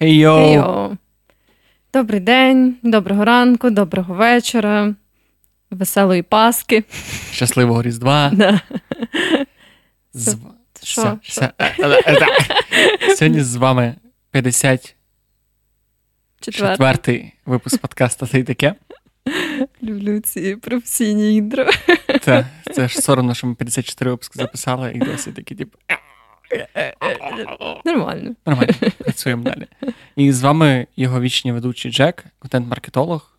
Хей-йо! Хей-йо. Добрий день, доброго ранку, доброго вечора, веселої Паски. Щасливого Різдва. Да. З... Що? Ся- е, е, е, Сьогодні з вами 54-й випуск подкасту «Та й таке. Люблю ці професійні інтро. Це, це ж соромно, що ми 54 випуски записали і досі такі, типу, Нормально. нормально, працюємо далі. І з вами його вічні ведучий Джек, контент-маркетолог.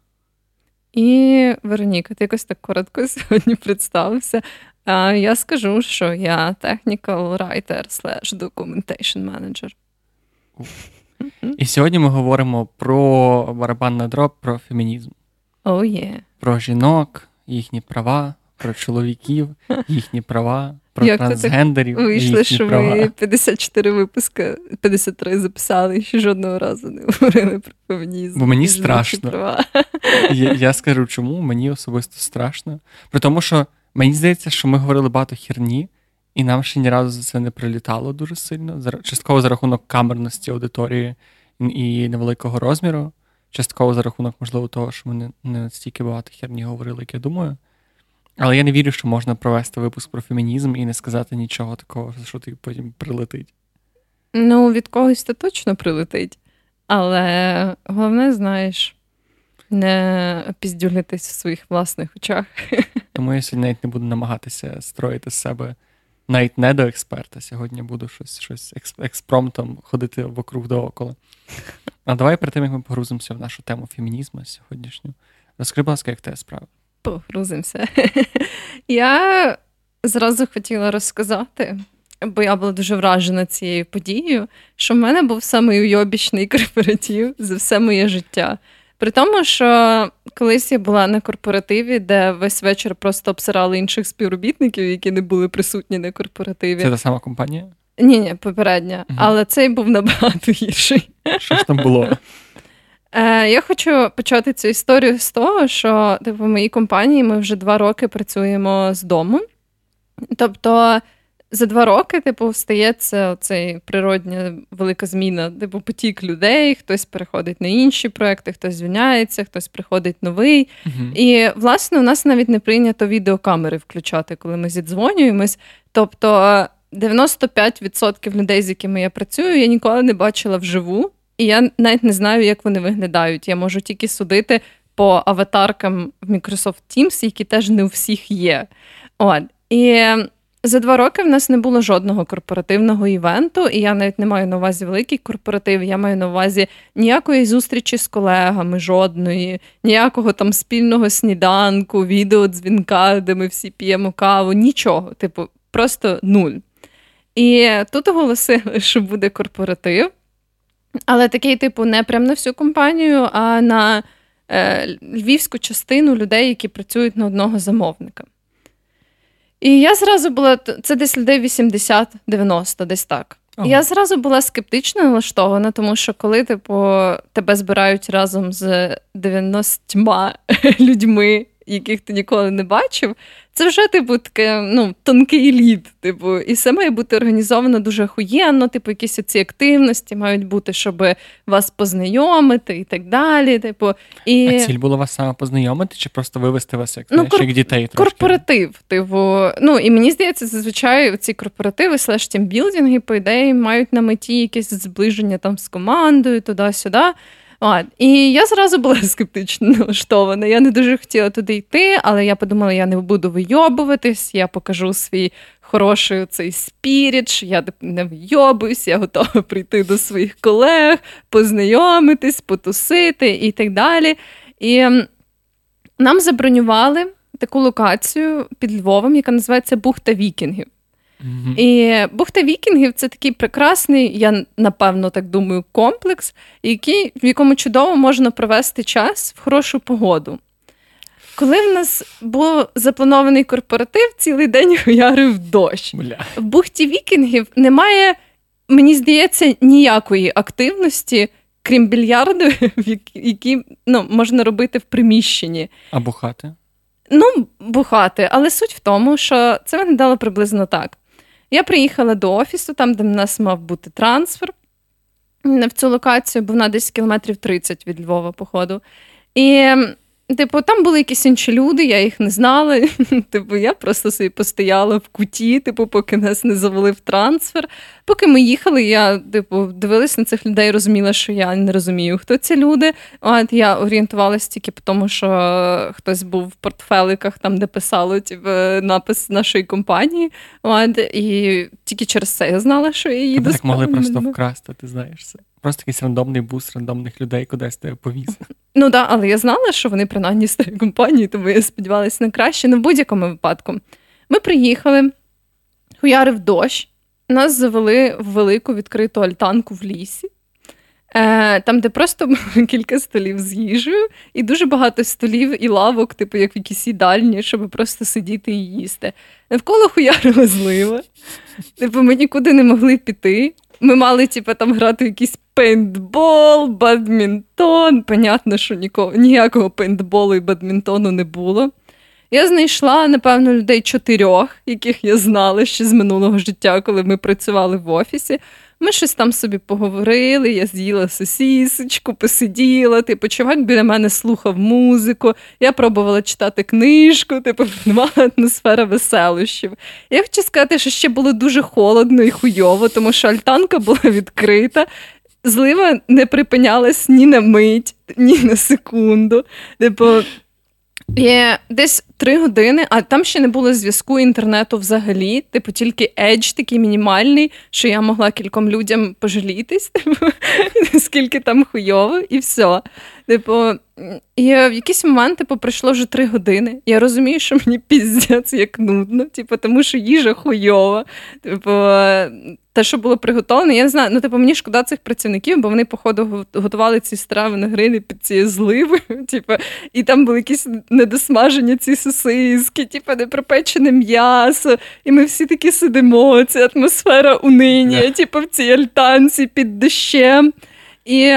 І Вероніка, ти якось так коротко сьогодні представився. Я скажу, що я technical writer slash documentation manager. І сьогодні ми говоримо про барабанний дроп, про фемінізм, Oh, yeah. про жінок, їхні права, про чоловіків, їхні права, про Як так трансгендерів, Вийшло, їхні що права. ми 54 випуска, 53 записали і ще жодного разу не говорили про фемінізм. Бо мені страшно. права. Я, я скажу, чому мені особисто страшно. При тому, що мені здається, що ми говорили багато херні, і нам ще ні разу за це не прилітало дуже сильно. Частково за рахунок камерності аудиторії і невеликого розміру. Частково за рахунок, можливо, того, що ми не, не настільки багато херні говорили, як я думаю. Але я не вірю, що можна провести випуск про фемінізм і не сказати нічого такого, що ти потім прилетить. Ну, від когось це точно прилетить. Але головне, знаєш, не піздюлитись в своїх власних очах. Тому я сьогодні навіть не буду намагатися строїти з себе навіть не до експерта. Сьогодні буду щось, щось екс- експромтом ходити вокруг да около. А давай перед тим, як ми погрузимося в нашу тему фемінізму сьогоднішню. Розкажи, будь ласка, як тебе справи? Погрузимося. Я зразу хотіла розказати, бо я була дуже вражена цією подією, що в мене був самий уйобічний корпоратив за все моє життя. При тому, що колись я була на корпоративі, де весь вечір просто обсирали інших співробітників, які не були присутні на корпоративі. Це та сама компанія? Ні, ні, попередня, Мгм. але цей був набагато гірший. Що ж там було? Е, я хочу почати цю історію з того, що типу, в моїй компанії ми вже два роки працюємо з дому. Тобто за два роки, типу, стається цей природня велика зміна, типу, потік людей, хтось переходить на інші проекти, хтось звільняється, хтось приходить новий. Мгм. І, власне, у нас навіть не прийнято відеокамери включати, коли ми зідзвонюємось. Тобто 95% людей, з якими я працюю, я ніколи не бачила вживу, і я навіть не знаю, як вони виглядають. Я можу тільки судити по аватаркам в Microsoft Teams, які теж не у всіх є. От. І за два роки в нас не було жодного корпоративного івенту, і я навіть не маю на увазі великий корпоратив, я маю на увазі ніякої зустрічі з колегами, жодної, ніякого там спільного сніданку, відеодзвінка, де ми всі п'ємо каву, нічого. Типу, просто нуль. І тут оголосили, що буде корпоратив, але такий, типу, не прям на всю компанію, а на е, львівську частину людей, які працюють на одного замовника. І я зразу була, це десь людей 80-90, десь так. Ого. Я зразу була скептично налаштована, тому що коли типу, тебе збирають разом з 90 людьми, яких ти ніколи не бачив, це вже типу таке ну, тонкий лід. Типу, і все має бути організовано дуже охуєнно, типу, якісь ці активності мають бути, щоб вас познайомити і так далі. Типу, і... А ціль була вас саме познайомити чи просто вивести вас як, Ну, знаєш, кор- як дітей трошки? Корпоратив, типу, ну і мені здається, зазвичай ці корпоративи слеш тімбілдинги, по ідеї, мають на меті якесь зближення там з командою, туди-сюди. От. І я зразу була скептично налаштована. Я не дуже хотіла туди йти, але я подумала, я не буду вийобуватись, я покажу свій хороший цей spirit, що я не вийобуюсь, я готова прийти до своїх колег, познайомитись, потусити і так далі. І нам забронювали таку локацію під Львовом, яка називається Бухта Вікінгів. І Бухта Вікінгів це такий прекрасний, я напевно так думаю, комплекс, який, в якому чудово можна провести час в хорошу погоду. Коли в нас був запланований корпоратив, цілий день хуярив дощ. Бля. В бухті Вікінгів немає, мені здається, ніякої активності, крім більярду, які ну, можна робити в приміщенні. А бухати? Ну, бухати, але суть в тому, що це виглядало приблизно так. Я приїхала до офісу, там, де в нас мав бути трансфер. в цю локацію, бо вона десь кілометрів 30 від Львова, походу. І Типу, там були якісь інші люди, я їх не знала. Типу, я просто собі постояла в куті, типу, поки нас не завели в трансфер. Поки ми їхали, я типу, дивилась на цих людей, розуміла, що я не розумію, хто ці люди. От я орієнтувалася тільки по тому, що хтось був в портфеликах, там, де писало типу, напис нашої компанії. От, І тільки через це я знала, що я їду. Так могли просто вкрасти, ти знаєш це. Просто якийсь рандомний бус рандомних людей кудись тебе повіз. Ну так, але я знала, що вони принаймні з тієї компанії, тому я сподівалася на краще. Ну, в будь-якому випадку. Ми приїхали, хуярив дощ, нас завели в велику відкриту альтанку в лісі. Е, Там, де просто кілька столів з їжею, і дуже багато столів і лавок, типу, як в якійсь їдальні, щоб просто сидіти і їсти. Навколо хуярила злива. Типу, ми нікуди не могли піти. Ми мали, типу, там грати якийсь пейнтбол, бадмінтон. Понятно, що нікого, ніякого пейнтболу і бадмінтону не було. Я знайшла, напевно, людей чотирьох, яких я знала ще з минулого життя, коли ми працювали в офісі. Ми щось там собі поговорили, я з'їла сосісочку, посиділа, типу, чувак біля мене слухав музику, я пробувала читати книжку, типу, була атмосфера веселощів. Я хочу сказати, що ще було дуже холодно і хуйово, тому що альтанка була відкрита. Злива не припинялась ні на мить, ні на секунду. Типу, і десь три години, а там ще не було зв'язку інтернету взагалі. Типу, тільки едж такий мінімальний, що я могла кільком людям пожалітись, типу, скільки там хуйово, і все. Типу, і в якийсь момент типу, пройшло вже три години. Я розумію, що мені піздець як нудно, типу, тому що їжа хуйова. Типу, те, що було приготовлено, я не знаю. Ну, типу, мені шкода цих працівників, бо вони, походу, готували ці страви на грилі під цією зливою. Типу, і там були якісь недосмажені ці сосиски, типу, непропечене м'ясо. І ми всі такі сидимо. Це атмосфера униння, yeah. типу, в цій альтанці під дощем. І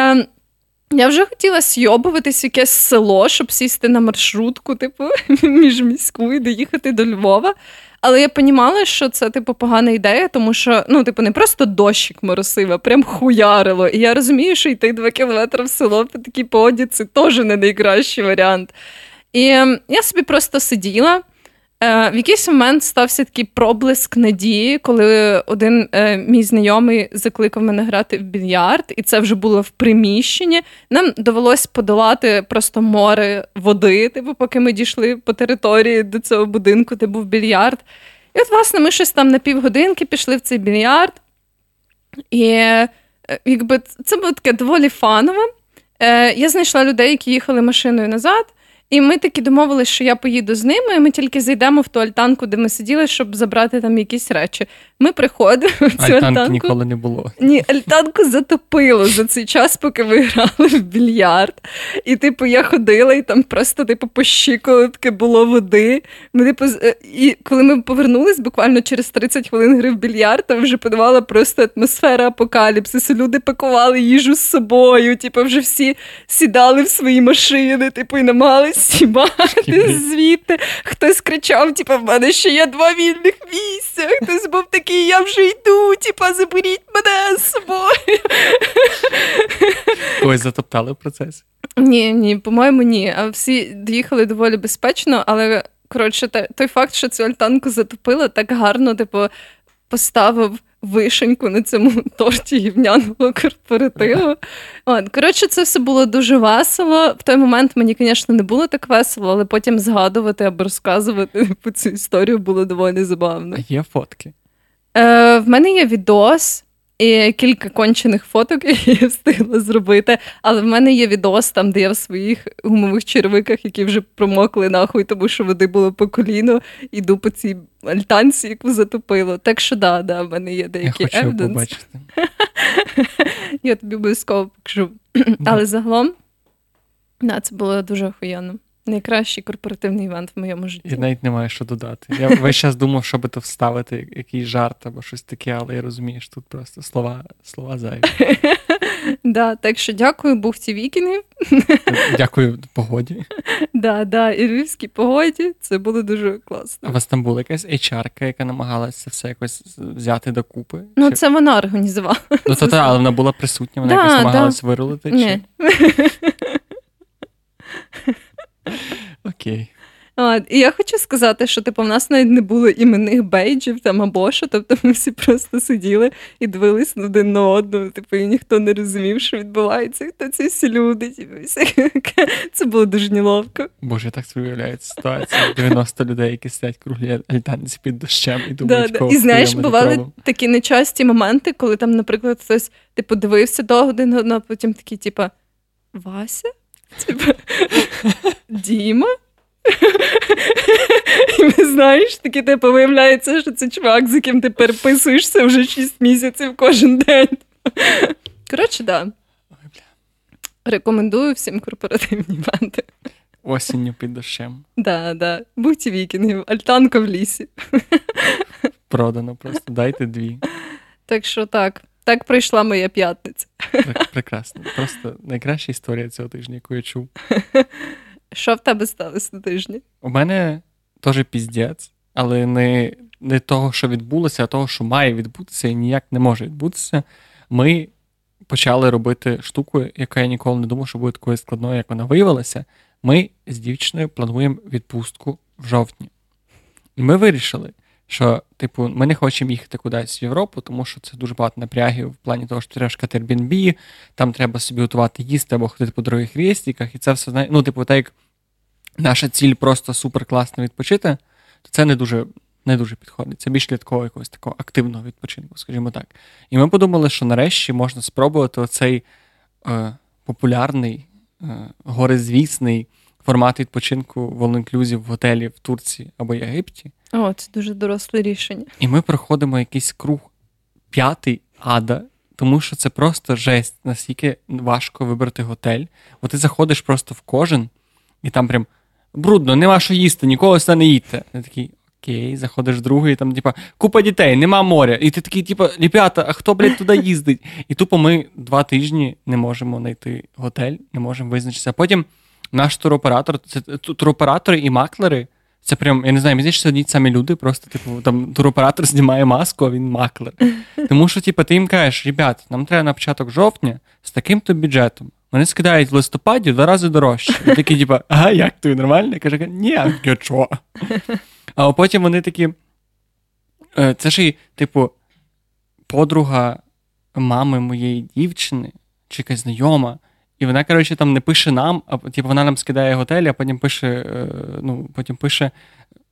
я вже хотіла сйобуватись в якесь село, щоб сісти на маршрутку, типу, міжміську і доїхати до Львова. Але я понімала, що це типу погана ідея, тому що ну, типу, не просто дощик моросив, а прям хуярило. І я розумію, що йти два кілометри в село по такій погоді це теж не найкращий варіант. І ем, я собі просто сиділа. Е, в якийсь момент стався такий проблиск надії, коли один е, мій знайомий закликав мене грати в більярд, і це вже було в приміщенні. Нам довелось подолати просто море води, типу, поки ми дійшли по території до цього будинку, де був більярд. І от, власне, ми щось там на півгодинки пішли в цей більярд. І е, якби це було таке доволі фанове. Я знайшла людей, які їхали машиною назад. І ми таки домовилися, що я поїду з ними, і ми тільки зайдемо в ту альтанку, де ми сиділи, щоб забрати там якісь речі. Ми приходимо в цю альтанки альтанку. ніколи не було. Ні, альтанку затопило за цей час, поки ви грали в більярд. І, типу, я ходила, і там просто, типу, по щиколотки було води. Ми, типу, е, І коли ми повернулись, буквально через 30 хвилин гри в більярд, там вже подавала просто атмосфера апокаліпсису. Люди пакували їжу з собою, типу, вже всі сідали в свої машини, типу, і намагались сібати звідти. Хтось кричав, типу, в мене ще є два вільних місця. Хтось був такий, я вже йду, типу, заберіть мене з собою. Когось затоптали в процесі? Ні, ні, по-моєму, ні. А всі доїхали доволі безпечно, але коротше, той факт, що цю альтанку затопило, так гарно, типу, поставив вишеньку на цьому торті гівняного корпоративу. От, Коротше, це все було дуже весело. В той момент мені, звісно, не було так весело, але потім згадувати або розказувати по цю історію було доволі забавно. А Є фотки? Е, В мене є відос і кілька кончених фоток я встигла зробити. Але в мене є відос там, де я в своїх гумових червиках, які вже промокли нахуй, тому що води було по коліно, іду по цій альтанці, яку затопило. Так що да, да, в мене є деякі Я хочу побачити. Я тобі обов'язково покажу. Але загалом, да, це було дуже охуєнно. Найкращий корпоративний івент в моєму житті. Я навіть не маю що додати. Я весь час думав, що би то вставити, якийсь жарт або щось таке, але я розумію, що тут просто слова слова зайві. Да, Так що дякую, бухті вікінгів. Дякую погоді. Да, да, і львівській погоді. Це було дуже класно. А у вас там була якась HR, яка намагалася все якось взяти докупи? Ну, Чи... це вона організувала. Ну, то та, але вона була присутня, вона да, якось намагалась да. вирулити? Чи... Окей. А, І я хочу сказати, що типу, в нас навіть не було іменних бейджів там або що. Тобто ми всі просто сиділи і дивились один на одного, типу, і ніхто не розумів, що відбувається. Хто ці всі люди? Типу, Це було дуже неловко. Боже, так собі уявляю ситуацію. 90 людей, які сидять круглі альтанці під дощем і думають, да, да. І знаєш, бували такі нечасті моменти, коли там, наприклад, хтось типу дивився до один одного, потім такий, типу, Вася? Типу, Діма? І знаєш, таке типу, виявляється, що це чувак, з яким ти переписуєшся вже 6 місяців кожен день. Коротше. Да. Рекомендую всім корпоративні івенти. Осінню під дощем. Да, да. Будьте вікінгів, альтанка в лісі. Продано просто. Дайте дві. Так що так. Так пройшла моя п'ятниця. Прекрасно. Просто найкраща історія цього тижня, яку я чув. Що в тебе сталося на тижні? У мене теж піздець, але не не того, що відбулося, а того, що має відбутися і ніяк не може відбутися. Ми почали робити штуку, яка я ніколи не думав, що буде такою складною, як вона виявилася. Ми з дівчиною плануємо відпустку в жовтні. І ми вирішили, що, типу, ми не хочемо їхати кудись в Європу, тому що це дуже багато напрягів в плані того, що треба шукати Airbnb, там треба собі готувати їсти або ходити по дорогих рейстіках, і це все ну, типу, так як наша ціль просто супер класно відпочити, то це не дуже не дуже підходить. Це більш для такого якогось такого активного відпочинку, скажімо так. І ми подумали, що нарешті можна спробувати оцей е, популярний, е, горизвісний формат відпочинку в all в готелі в Турції або Єгипті. О, це дуже доросле рішення. І ми проходимо якийсь круг п'ятий ада, тому що це просто жесть, наскільки важко вибрати готель. Бо ти заходиш просто в кожен, і там прям брудно, нема що їсти, нікого сюди не їдьте. Я такий, окей, заходиш в другий, там, типа, купа дітей, нема моря. І ти такий, типа, ребята, а хто, блядь, туди їздить? І тупо ми два тижні не можемо знайти готель, не можемо визначитися. А потім наш туроператор, це туроператори і маклери. Це прям, я не знаю, мені що одні самі люди, просто, типу, там туроператор знімає маску, а він маклер. Тому що, типу, ти їм кажеш, ребят, нам треба на початок жовтня з таким-то бюджетом. Вони скидають в листопаді в два рази дорожче. І такі, типу, ага, як тобі нормально? Каже, ні, чого? А потім вони такі. «Е, це ж і, типу, подруга мами моєї дівчини, чи якась знайома. І вона, коротше, там не пише нам, а типу, вона нам скидає готель, а потім пише, е, ну, потім пише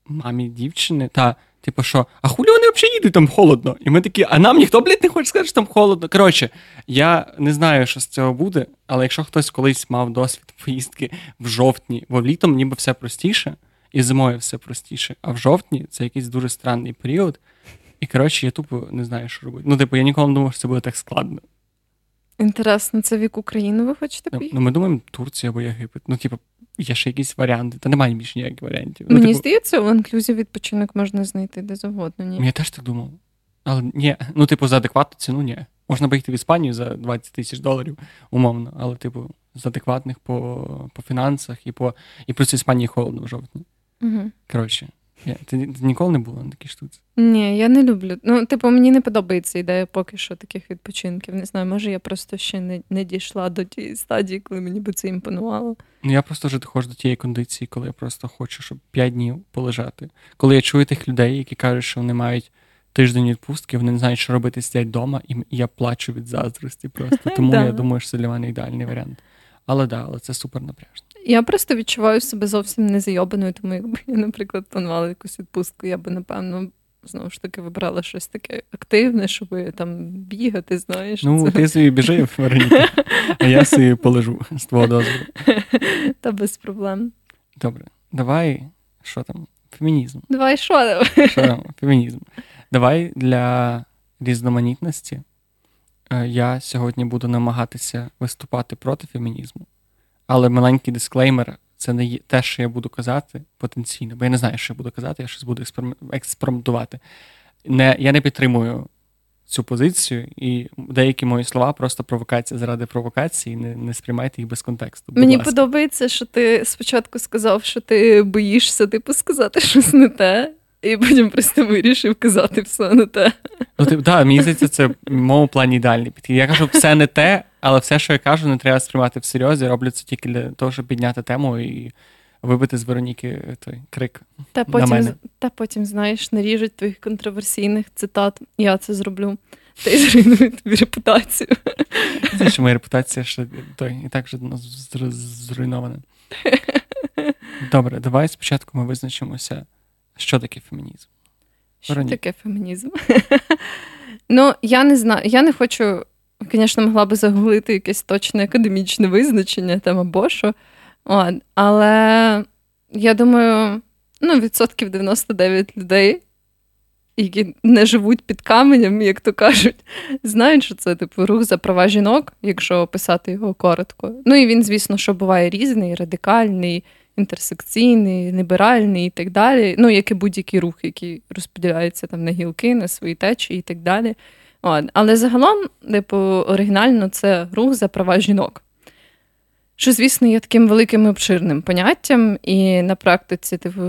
мамі дівчини, та, типу, що, а хулі вони взагалі їдуть там холодно? І ми такі, а нам ніхто, блядь, не хоче сказати, що там холодно. Коротше, я не знаю, що з цього буде, але якщо хтось колись мав досвід поїздки в жовтні, бо літом ніби все простіше, і зимою все простіше, а в жовтні це якийсь дуже странний період. І коротше, я тупо не знаю, що робити. Ну, типу, я ніколи не думав, що це буде так складно. Інтересно, це в яку країну ви хочете поїхати? Ну, ми думаємо Турція або Єгипет. Ну, типу, є ще якісь варіанти, та немає більше ніяких варіантів. Ну, Мені типу... здається, в інклюзів відпочинок можна знайти де завгодно. ні? Я теж так думав. Але ні, ну, типу, за адекватну ціну, ні. Можна поїхати в Іспанію за 20 тисяч доларів, умовно, але, типу, з адекватних по по фінансах і по і плюс Іспанії холодно в жовтні. Угу. Коротше, ти, ти ніколи не була на такій штуці? Ні, я не люблю. Ну, типу, мені не подобається ідея поки що таких відпочинків. Не знаю, може я просто ще не не дійшла до тієї стадії, коли мені би це імпонувало. Ну я просто вже доходжу до тієї кондиції, коли я просто хочу, щоб п'ять днів полежати. Коли я чую тих людей, які кажуть, що вони мають тиждень відпустки, вони не знають, що робити, сидять вдома, і я плачу від заздрості просто. Тому я думаю, що це для мене ідеальний варіант. Але да, але це супер напряжно. Я просто відчуваю себе зовсім незайобаною, тому якби я, наприклад, планувала якусь відпустку, я би, напевно, знову ж таки вибрала щось таке активне, щоб там бігати, знаєш. Ну, це... ти собі біжи, Вероніка, а я собі полежу з твого дозволу. Та без проблем. Добре, давай, що там? Фемінізм. Давай що там? Що там? Фемінізм. Давай для різноманітності. Е, я сьогодні буду намагатися виступати проти фемінізму. Але маленький дисклеймер це не є те, що я буду казати потенційно, бо я не знаю, що я буду казати, я щось буду експериментувати. Не, Я не підтримую цю позицію, і деякі мої слова просто провокація заради провокації. Не не сприймайте їх без контексту. Будь Мені ласка. подобається, що ти спочатку сказав, що ти боїшся типу сказати щось не те, і потім просто вирішив казати все не те. Ну, ти, да, мені здається, це в моєму плані ідеальний підхід. Я кажу, все не те, але все, що я кажу, не треба сприймати всерйоз. Я роблю це тільки для того, щоб підняти тему і вибити з Вероніки той крик. Та на потім, мене. та потім, знаєш, наріжуть твоїх контроверсійних цитат. Я це зроблю. Та й зруйную тобі репутацію. Це що моя репутація ще той і так вже ну, зруйнована. Добре, давай спочатку ми визначимося, що таке фемінізм. Що Вероніка. таке фемінізм? ну, я не знаю. Я не хочу, звісно, могла би загуглити якесь точне академічне визначення там або що. От, але я думаю, ну, відсотків 99 людей, які не живуть під каменем, як то кажуть, знають, що це типу рух за права жінок, якщо описати його коротко. Ну і він, звісно, що буває різний, радикальний, інтерсекційний, ліберальний і так далі. Ну, як і будь-який рух, який розподіляється там на гілки, на свої течії і так далі. От. Але загалом, типу, оригінально це рух за права жінок. Що, звісно, є таким великим і обширним поняттям, і на практиці, типу,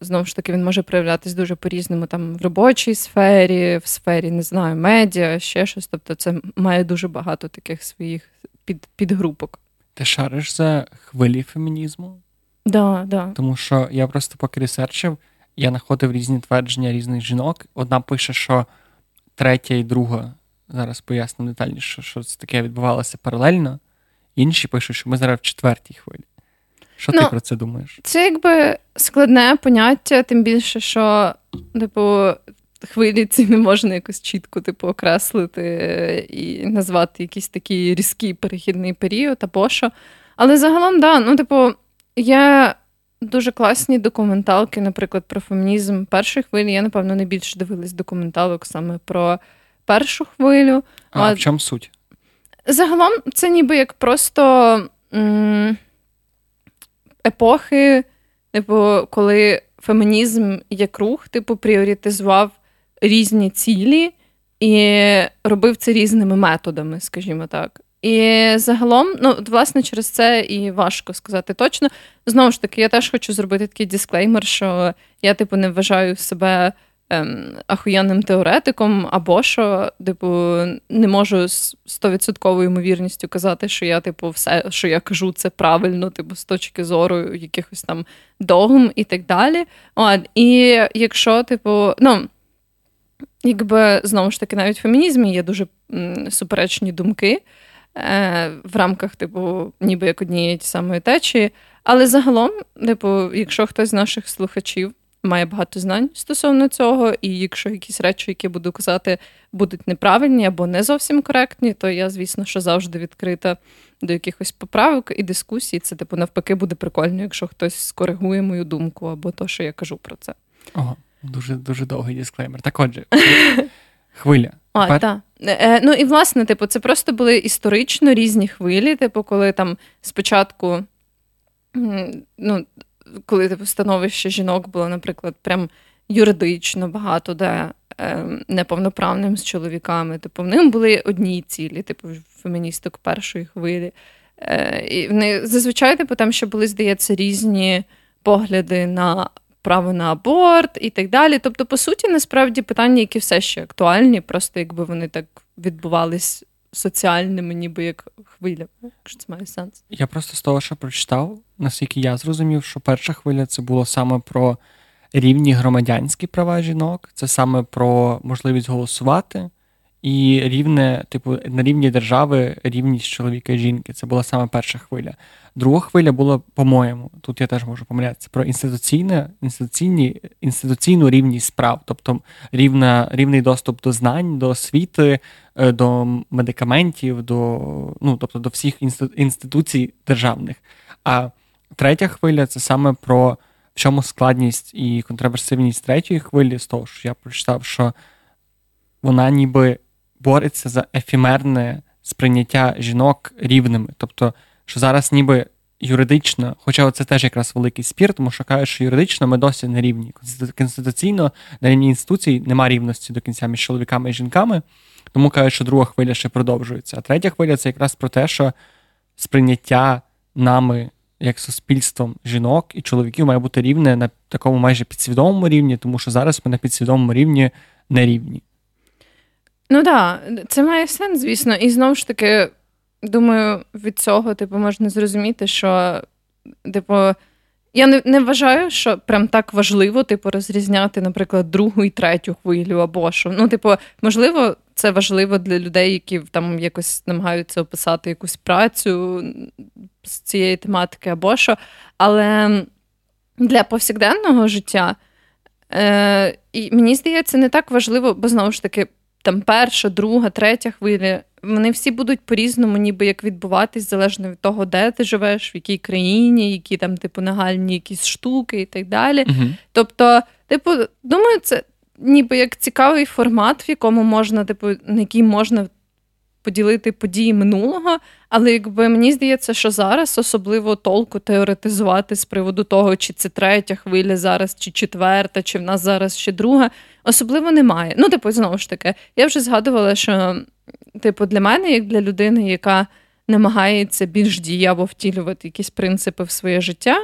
знову ж таки, він може проявлятись дуже по-різному там в робочій сфері, в сфері, не знаю, медіа, ще щось. Тобто, це має дуже багато таких своїх під, підгрупок. Ти шариш за хвилі фемінізму? Да, да. Тому що я просто поки ресерчив, я знаходив різні твердження різних жінок. Одна пише, що третя і друга, зараз поясню детальніше, що це таке відбувалося паралельно. Інші пишуть, що ми зараз в четвертій хвилі. Що ти Ну, про це думаєш? Це якби складне поняття, тим більше, що, типу, хвилі ці не можна якось чітко типу, окреслити і назвати якийсь такий різкий перехідний період або що. Але загалом, да, ну, типу, є дуже класні документалки, наприклад, про фемінізм першої хвилі. Я, напевно, найбільше дивилась документалок саме про першу хвилю. А, а- в чому суть? Загалом, це ніби як просто м- епохи, типу, коли фемінізм як рух, типу, пріоритизував різні цілі і робив це різними методами, скажімо так. І загалом, ну, от, власне, через це і важко сказати точно. Знову ж таки, я теж хочу зробити такий дисклеймер, що я, типу, не вважаю себе ем, ахуєнним теоретиком, або що, типу, не можу з стовідсотковою ймовірністю казати, що я, типу, все, що я кажу, це правильно, типу, з точки зору якихось там догм і так далі. От, і якщо, типу, ну. Якби знову ж таки, навіть в фемінізмі є дуже м, суперечні думки в рамках, типу, ніби як однієї ті самої течії. Але загалом, типу, якщо хтось з наших слухачів має багато знань стосовно цього, і якщо якісь речі, які я буду казати, будуть неправильні або не зовсім коректні, то я, звісно, що завжди відкрита до якихось поправок і дискусій. Це, типу, навпаки, буде прикольно, якщо хтось скоригує мою думку або то, що я кажу про це. Ого, дуже дуже довгий дисклеймер. Так отже, хвиля. А, Тепер- так. Е, ну і власне, типу, це просто були історично різні хвилі, типу, коли там спочатку, ну, коли типу, становище жінок було, наприклад, прям юридично багато, де е, неповноправним з чоловіками. Типу, в них були одні цілі, типу, феміністок першої хвилі. Е, і вони зазвичай, типу, там ще були, здається, різні погляди на право на аборт і так далі. Тобто, по суті, насправді питання, які все ще актуальні, просто якби вони так відбувались соціальними, ніби як хвиля, якщо це має сенс. Я просто з того, що прочитав, наскільки я зрозумів, що перша хвиля це було саме про рівні громадянські права жінок, це саме про можливість голосувати і рівне, типу, на рівні держави рівність чоловіка і жінки. Це була саме перша хвиля. Друга хвиля була, по-моєму, тут я теж можу помилятися, про інституційне, інституційні, інституційну рівність прав, тобто рівна, рівний доступ до знань, до освіти, е, до медикаментів, до, ну, тобто до всіх інституцій державних. А третя хвиля це саме про в чому складність і контроверсивність третьої хвилі, з того, що я прочитав, що вона ніби бореться за ефемерне сприйняття жінок рівними. Тобто, що зараз ніби юридично, хоча це теж якраз великий спір, тому що кажуть, що юридично ми досі не рівні. Конституційно на рівні інституцій немає рівності до кінця між чоловіками і жінками, тому кажуть, що друга хвиля ще продовжується. А третя хвиля це якраз про те, що сприйняття нами як суспільством жінок і чоловіків має бути рівне на такому майже підсвідомому рівні, тому що зараз ми на підсвідомому рівні не рівні. Ну так, да, це має сенс, звісно. І знову ж таки, думаю, від цього типу, можна зрозуміти, що, типу, я не не вважаю, що прям так важливо, типу, розрізняти, наприклад, другу і третю хвилю або що. Ну, типу, можливо, це важливо для людей, які там якось намагаються описати якусь працю з цієї тематики або що. Але для повсякденного життя. Е, І мені здається, не так важливо, бо знову ж таки, там перша, друга, третя хвиля, вони всі будуть по-різному, ніби як відбуватись, залежно від того, де ти живеш, в якій країні, які там, типу, нагальні якісь штуки і так далі. uh Тобто, типу, думаю, це ніби як цікавий формат, в якому можна, типу, на який можна поділити події минулого. Але якби мені здається, що зараз особливо толку теоретизувати з приводу того, чи це третя хвиля зараз, чи четверта, чи в нас зараз ще друга, особливо немає. Ну, типу, знову ж таки, я вже згадувала, що, типу, для мене, як для людини, яка намагається більш дієво втілювати якісь принципи в своє життя,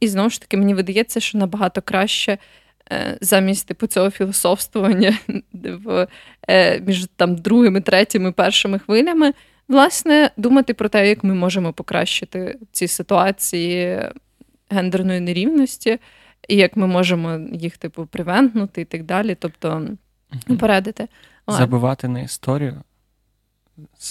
і знову ж таки, мені видається, що набагато краще. Е, замість типу цього філософствування е, між там другими, третіми, першими хвилями, власне, думати про те, як ми можемо покращити ці ситуації гендерної нерівності, і як ми можемо їх, типу, привентнути і так далі. Тобто порадити. Забувати на історію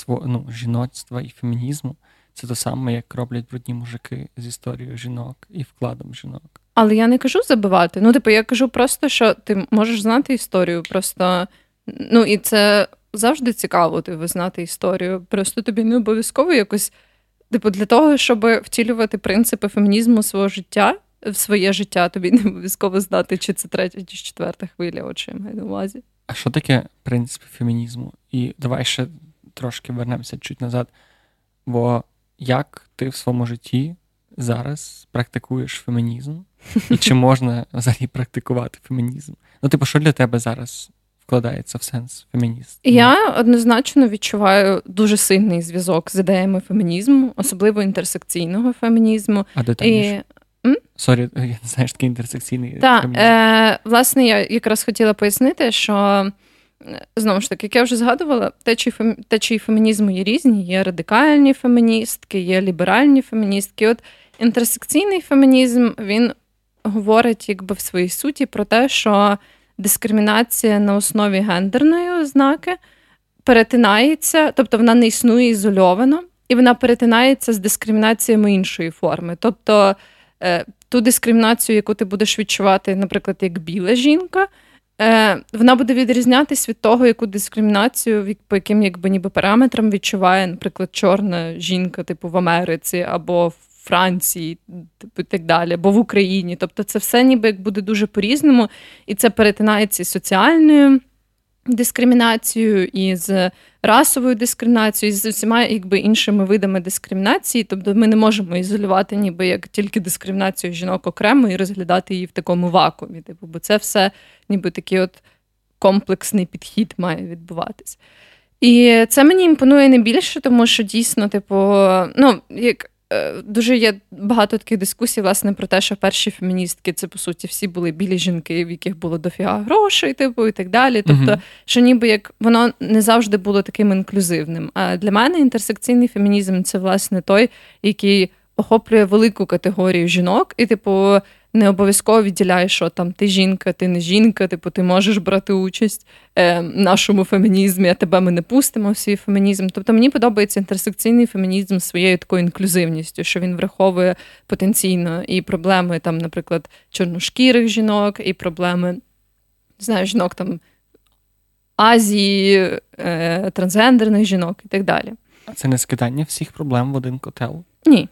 ну, жіноцтва і фемінізму. Це те саме, як роблять брудні мужики з історією жінок і вкладом жінок. Але я не кажу забивати. Ну, типу, я кажу просто, що ти можеш знати історію. Просто ну і це завжди цікаво, типу, знати історію. Просто тобі не обов'язково якось, типу, для того, щоб втілювати принципи фемінізму свого життя в своє життя, тобі не обов'язково знати, чи це третя, чи четверта хвиля, от я маю на увазі. А що таке принципи фемінізму? І давай ще трошки вернемося чуть назад. Бо як ти в своєму житті зараз практикуєш фемінізм? І чи можна взагалі практикувати фемінізм? Ну, типу, що для тебе зараз вкладається в сенс фемініст? Я однозначно відчуваю дуже сильний зв'язок з ідеями фемінізму, особливо інтерсекційного фемінізму. А детальніше? І... Sorry, я не знаю, що такий інтерсекційний Так, фемінізм. Е, власне, я якраз хотіла пояснити, що. Знову ж таки, як я вже згадувала, течії фем... течії фемінізму є різні. Є радикальні феміністки, є ліберальні феміністки. От інтерсекційний фемінізм він говорить якби в своїй суті про те, що дискримінація на основі гендерної ознаки перетинається, тобто вона не існує ізольовано, і вона перетинається з дискримінаціями іншої форми. Тобто е, ту дискримінацію, яку ти будеш відчувати, наприклад, як біла жінка. Е, вона буде відрізнятись від того, яку дискримінацію, по яким якби ніби параметрам відчуває, наприклад, чорна жінка, типу в Америці або в Франції, типу і так далі, або в Україні. Тобто, це все ніби як буде дуже по-різному, і це перетинається з соціальною дискримінацією, і з расовою дискримінацією, і з усіма якби іншими видами дискримінації. Тобто, ми не можемо ізолювати, ніби як тільки дискримінацію жінок окремо і розглядати її в такому вакуумі. Типу, бо це все ніби такий от комплексний підхід має відбуватись. І це мені імпонує не більше, тому що дійсно, типу, ну, як дуже є багато таких дискусій, власне, про те, що перші феміністки це по суті всі були білі жінки, в яких було дофіга грошей, типу, і так далі. Тобто, uh-huh. що ніби як воно не завжди було таким інклюзивним. А для мене інтерсекційний фемінізм це власне той, який охоплює велику категорію жінок, і, типу, не обов'язково відділяє, що там ти жінка, ти не жінка, типу, ти можеш брати участь е, в нашому фемінізмі, а тебе ми не пустимо в свій фемінізм. Тобто мені подобається інтерсекційний фемінізм своєю такою інклюзивністю, що він враховує потенційно і проблеми, там, наприклад, чорношкірих жінок, і проблеми знаю, жінок там Азії, е, трансгендерних жінок і так далі. А це не скидання всіх проблем в один котел? Ні.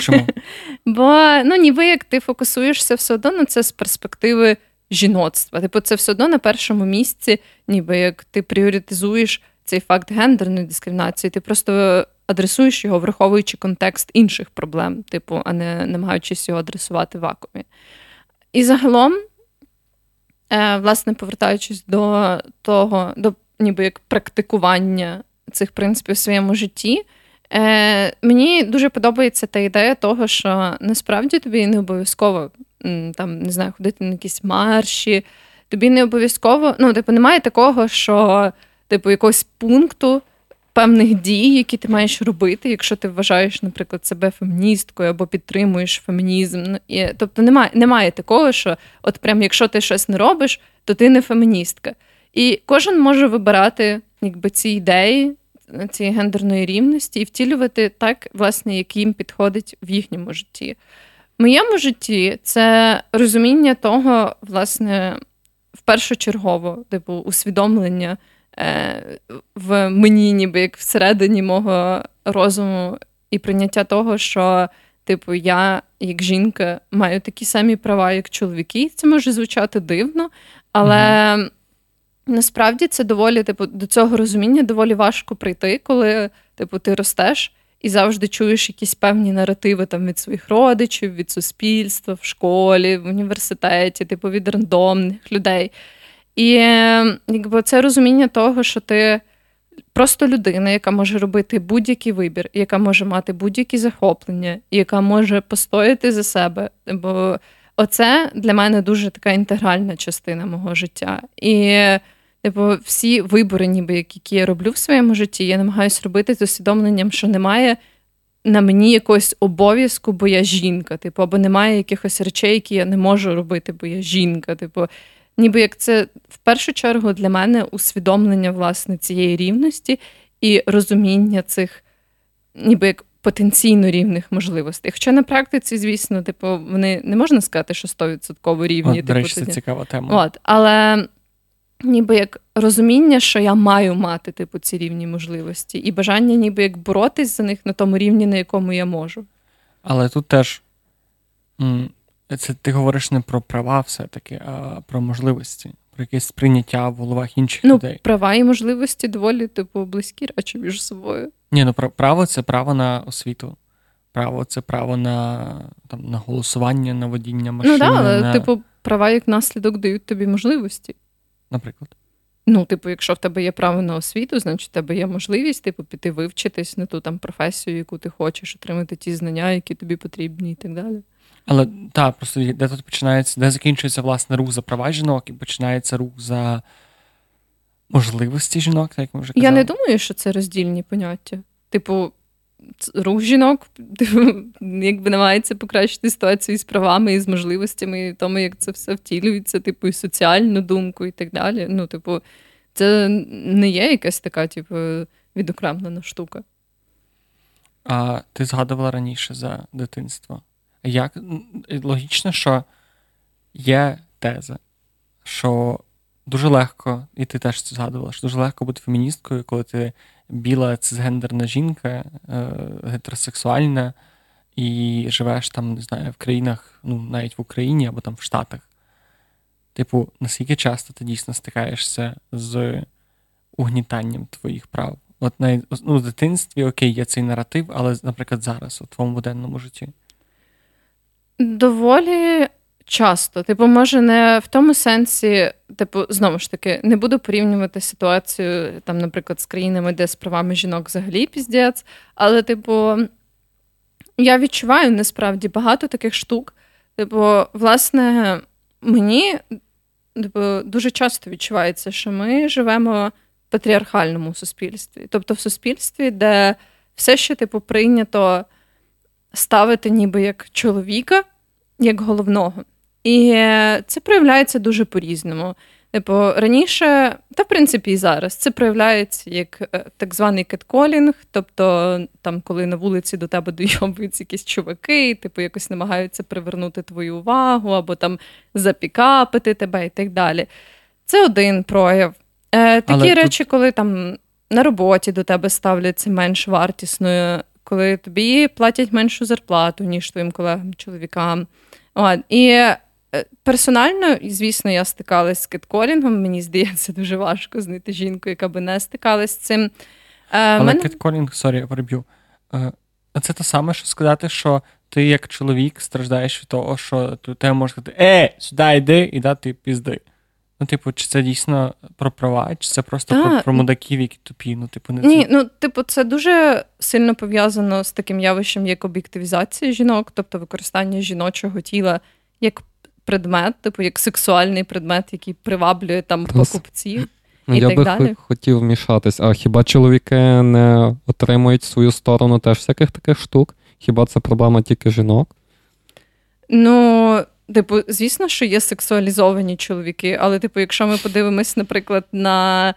Чому? Бо ну, ніби як ти фокусуєшся все одно на це з перспективи жіноцтва. Типу, це все одно на першому місці, ніби як ти пріоритизуєш цей факт гендерної дискримінації. Ти просто адресуєш його, враховуючи контекст інших проблем, типу, а не намагаючись його адресувати в вакуумі. І загалом, е, власне, повертаючись до того, до ніби як практикування цих принципів в своєму житті. Е, Мені дуже подобається та ідея того, що насправді тобі не обов'язково там, не знаю, ходити на якісь марші. Тобі не обов'язково, ну, типу, немає такого, що, типу, якогось пункту певних дій, які ти маєш робити, якщо ти вважаєш, наприклад, себе феміністкою або підтримуєш фемінізм. Ну, і, Тобто немає немає такого, що от прям якщо ти щось не робиш, то ти не феміністка. І кожен може вибирати якби, ці ідеї, цієї гендерної рівності і втілювати так, власне, як їм підходить в їхньому житті. В моєму житті це розуміння того, власне, в першочергово, типу, усвідомлення е, в мені, ніби як всередині мого розуму, і прийняття того, що, типу, я, як жінка, маю такі самі права, як чоловіки. Це може звучати дивно, але. Mm-hmm. Насправді це доволі, типу, до цього розуміння доволі важко прийти, коли типу, ти ростеш і завжди чуєш якісь певні наративи там від своїх родичів, від суспільства, в школі, в університеті, типу від рандомних людей. І якби це розуміння того, що ти просто людина, яка може робити будь-який вибір, яка може мати будь-які захоплення, яка може постояти за себе. Бо оце для мене дуже така інтегральна частина мого життя. І Типу, всі вибори, ніби які я роблю в своєму житті, я намагаюся робити з усвідомленням, що немає на мені якогось обов'язку, бо я жінка. Типу, або немає якихось речей, які я не можу робити, бо я жінка. Типу, ніби як це в першу чергу для мене усвідомлення власне цієї рівності і розуміння цих, ніби як потенційно рівних можливостей. Хоча на практиці, звісно, типу, вони не можна сказати, що 100% рівні. От, типу, до речі, це цікава тема. От, Але ніби як розуміння, що я маю мати типу ці рівні можливості, і бажання, ніби як боротись за них на тому рівні, на якому я можу. Але тут теж це ти говориш не про права, все-таки, а про можливості, про якесь сприйняття в головах інших ну, людей. Права і можливості доволі типу близькі речі між собою. Ні, ну право це право на освіту. Право це право на там, на голосування, на водіння машини. Ну так, але, на... типу, права як наслідок дають тобі можливості наприклад? Ну, типу, якщо в тебе є право на освіту, значить в тебе є можливість типу, піти вивчитись на ту там професію, яку ти хочеш, отримати ті знання, які тобі потрібні, і так далі. Але так, просто де тут починається, де закінчується власне рух за права жінок, і починається рух за можливості жінок, так як ми вже казали? Я не думаю, що це роздільні поняття. Типу, рух жінок якби намагається покращити ситуацію з правами і з можливостями, і тому, як це все втілюється, типу, і соціальну думку, і так далі. Ну, типу, це не є якась така, типу, відокремлена штука. А ти згадувала раніше за дитинство. Як логічно, що є теза, що дуже легко, і ти теж це згадувала, що дуже легко бути феміністкою, коли ти біла цисгендерна жінка, е, гетеросексуальна, і живеш там, не знаю, в країнах, ну, навіть в Україні або там в Штатах. Типу, наскільки часто ти дійсно стикаєшся з угнітанням твоїх прав? От навіть ну, в дитинстві, окей, є цей наратив, але, наприклад, зараз у твоєму буденному житті. Доволі часто. Типу, може, не в тому сенсі, типу, знову ж таки, не буду порівнювати ситуацію, там, наприклад, з країнами, де з правами жінок взагалі піздець, але, типу, я відчуваю насправді багато таких штук. Типу, власне, мені типу, дуже часто відчувається, що ми живемо в патріархальному суспільстві. Тобто в суспільстві, де все ще типу, прийнято ставити ніби як чоловіка, як головного. І це проявляється дуже по-різному. Типу, раніше, та в принципі і зараз, це проявляється як е, так званий кетколінг, тобто там, коли на вулиці до тебе дойобуються якісь чуваки, типу якось намагаються привернути твою увагу або там запікапити тебе і так далі. Це один прояв. Е, Такі Але речі, тут... коли там на роботі до тебе ставляться менш вартісною, коли тобі платять меншу зарплату, ніж твоїм колегам-чоловікам. І Е, персонально, звісно, я стикалась з catcalling ом. Мені здається, дуже важко знайти жінку, яка би не стикалась з цим. Е, Але мене... catcalling, sorry, переб'ю. е, це те саме, що сказати, що ти як чоловік страждаєш від того, що ти тебе може сказати, е, сюди йди і дати пізди. Ну, типу, чи це дійсно про права, чи це просто про, про мудаків, які тупі? Ну, типу, не Ні, ну, типу, це дуже сильно пов'язано з таким явищем, як об'єктивізація жінок, тобто використання жіночого тіла як предмет, типу як сексуальний предмет, який приваблює там покупців. Ну, і Я так би далі. хотів вмішатись, а хіба чоловіки не отримують свою сторону теж всяких таких штук? Хіба це проблема тільки жінок? Ну, типу, звісно, що є сексуалізовані чоловіки, але, типу, якщо ми подивимось, наприклад, на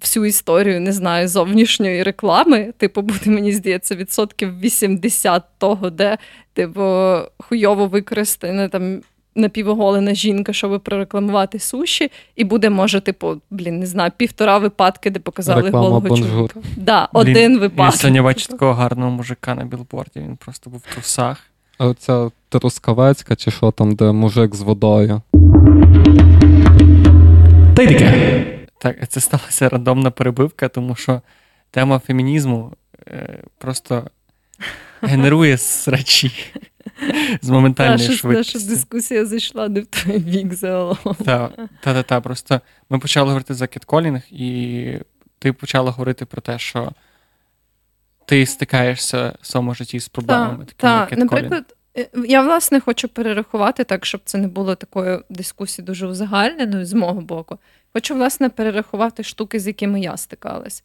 всю історію, не знаю, зовнішньої реклами, типу, буде, мені здається, відсотків 80 того, де, типу, хуйово використане там напівоголена жінка, щоб прорекламувати суші, і буде, може, типу, блін, не знаю, півтора випадки, де показали Реклама голого бонжур. чоловіка. Да, Блін, один випадок. Я сьогодні бачу такого гарного мужика на білборді, він просто був в трусах. А оця Трускавецька, чи що там, де мужик з водою. Та й таке. Так, це сталася рандомна перебивка, тому що тема фемінізму е, просто генерує срачі з моментальної наша, швидкості. Наша дискусія зайшла не в той бік загалом. Так, та, та, Просто ми почали говорити за кетколінг, і ти почала говорити про те, що ти стикаєшся в своєму житті з проблемами. Так, такими та, наприклад, е, я власне хочу перерахувати так, щоб це не було такої дискусії дуже узагальненою з мого боку. Хочу, власне, перерахувати штуки, з якими я стикалась.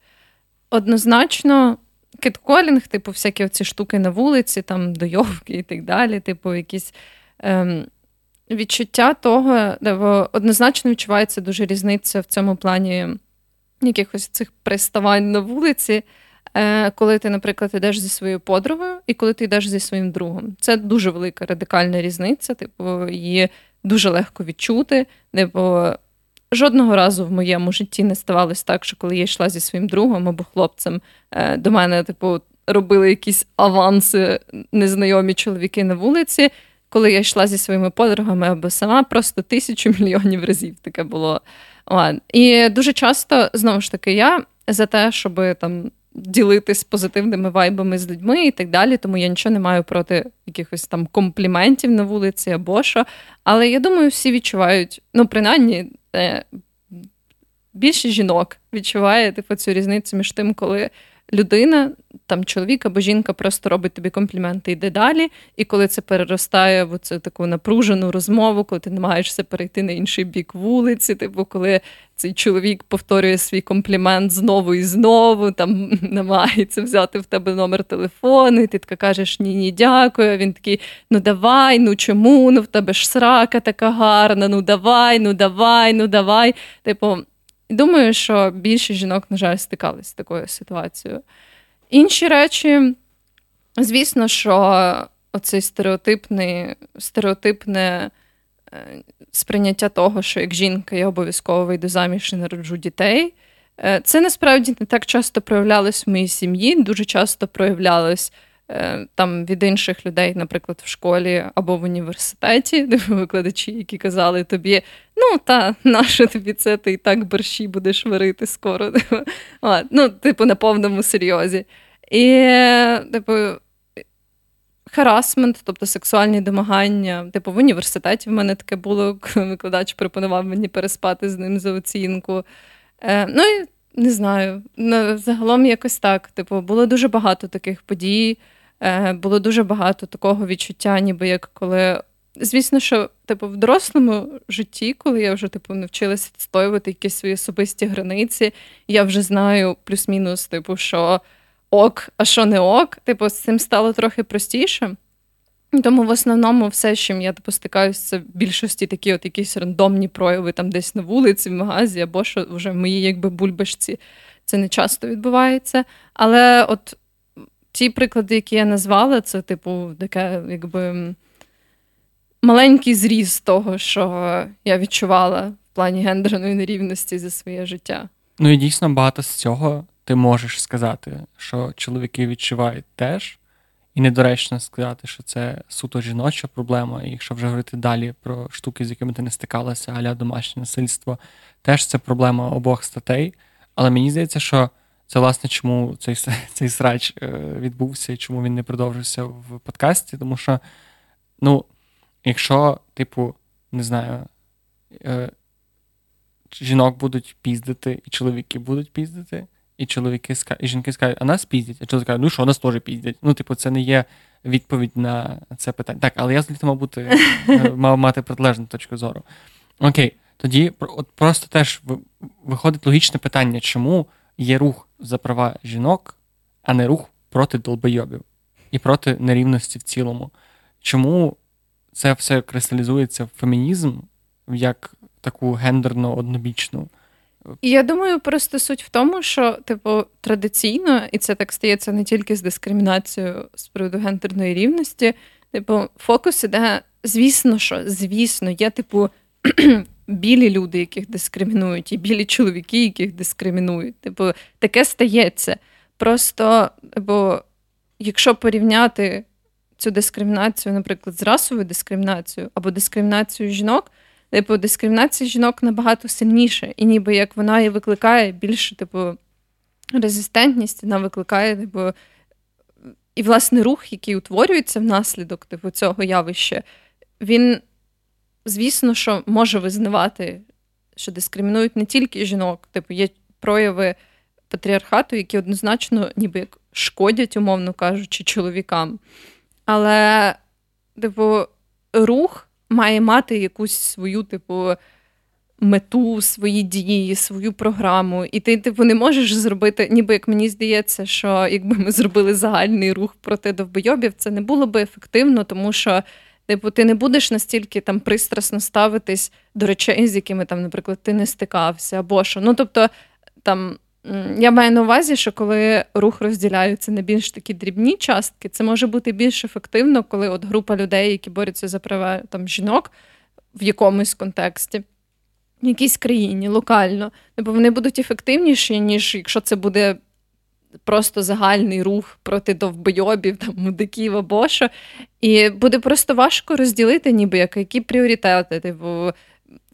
Однозначно, кетколінг, типу, всякі ці штуки на вулиці, там дойовки і так далі, типу, якісь ем, відчуття того, де однозначно відчувається дуже різниця в цьому плані якихось цих приставань на вулиці. Е, коли ти, наприклад, йдеш зі своєю подругою, і коли ти йдеш зі своїм другом. Це дуже велика радикальна різниця, типу, її дуже легко відчути. Типу, жодного разу в моєму житті не ставалось так, що коли я йшла зі своїм другом або хлопцем, е, до мене, типу, робили якісь аванси незнайомі чоловіки на вулиці. Коли я йшла зі своїми подругами або сама, просто тисячу мільйонів разів таке було. І дуже часто, знову ж таки, я за те, щоб там ділитись позитивними вайбами з людьми і так далі. Тому я нічого не маю проти якихось там компліментів на вулиці або що. Але я думаю, всі відчувають, ну, принаймні, більше жінок відчуває типу, цю різницю між тим, коли людина, там чоловік або жінка просто робить тобі компліменти йде далі. І коли це переростає в цю таку напружену розмову, коли ти намагаєшся перейти на інший бік вулиці, типу, коли цей чоловік повторює свій комплімент знову і знову, там намагається взяти в тебе номер телефону, і ти така кажеш ні, ні, дякую. Він такий: ну давай, ну чому? Ну в тебе ж срака така гарна, ну давай, ну давай, ну давай. Типу, думаю, що більше жінок, на жаль, стикалися з такою ситуацією. Інші речі, звісно, що оцей стереотипний, стереотипне е, сприйняття того, що як жінка я обов'язково вийду заміж і народжу дітей. Е, це насправді не так часто проявлялось в моїй сім'ї, дуже часто проявлялось там від інших людей, наприклад, в школі або в університеті, викладачі, які казали тобі, ну та наше тобі це ти і так борщі будеш варити скоро. Ну, типу, на повному серйозі. І, типу, харасмент, тобто сексуальні домагання. Типу, в університеті в мене таке було, коли викладач пропонував мені переспати з ним за оцінку. Е, Ну і не знаю. Загалом якось так. Типу, було дуже багато таких подій. Е, було дуже багато такого відчуття, ніби як коли. Звісно, що типу в дорослому житті, коли я вже типу навчилася відстоювати якісь свої особисті границі, я вже знаю плюс-мінус, типу, що ок, а що не ок, типу, з цим стало трохи простіше. Тому в основному все, з чим я типу, це в більшості такі от якісь рандомні прояви там десь на вулиці, в магазі, або що вже в моїй якби бульбашці це не часто відбувається. Але от ті приклади, які я назвала, це, типу, таке, якби маленький зріз того, що я відчувала в плані гендерної нерівності за своє життя. Ну і дійсно багато з цього ти можеш сказати, що чоловіки відчувають теж. І недоречно сказати, що це суто жіноча проблема. І якщо вже говорити далі про штуки, з якими ти не стикалася, аля домашнє насильство, теж це проблема обох статей. Але мені здається, що Це, власне, чому цей цей срач е, відбувся і чому він не продовжився в подкасті. Тому що, ну, якщо, типу, не знаю, е, жінок будуть піздити, і чоловіки будуть піздити, і чоловіки і жінки скажуть, а нас піздять, а чоловіки кажуть, ну що, нас теж піздять. Ну, типу, це не є відповідь на це питання. Так, але я взагалі мав бути, е, мав мати протилежну точку зору. Окей, тоді от просто теж виходить логічне питання, чому є рух за права жінок, а не рух проти долбойобів і проти нерівності в цілому. Чому це все кристалізується в фемінізм як таку гендерно однобічну? Я думаю, просто суть в тому, що, типу, традиційно, і це так стається не тільки з дискримінацією з приводу гендерної рівності, типу, фокус іде, звісно, що, звісно, є, типу, білі люди, яких дискримінують, і білі чоловіки, яких дискримінують. Типу, таке стається. Просто, бо якщо порівняти цю дискримінацію, наприклад, з расовою дискримінацією або дискримінацією жінок, типу, дискримінація жінок набагато сильніша, і ніби як вона і викликає більше, типу, резистентність, вона викликає, типу, і власне рух, який утворюється внаслідок типу, цього явища, він звісно, що може визнавати, що дискримінують не тільки жінок, типу є прояви патріархату, які однозначно ніби як шкодять, умовно кажучи, чоловікам. Але, типу, рух має мати якусь свою, типу, мету, свої дії, свою програму. І ти, типу, не можеш зробити, ніби як мені здається, що якби ми зробили загальний рух проти довбойобів, це не було би ефективно, тому що. Типу, ти не будеш настільки там пристрасно ставитись до речей, з якими там, наприклад, ти не стикався, або що. Ну, тобто, там я маю на увазі, що коли рух розділяється на більш такі дрібні частки, це може бути більш ефективно, коли от група людей, які борються за права там жінок в якомусь контексті, в якійсь країні, локально, типу, вони будуть ефективніші, ніж якщо це буде просто загальний рух проти довбойобів, там, мудиків або що. І буде просто важко розділити, ніби як які пріоритети. Типу,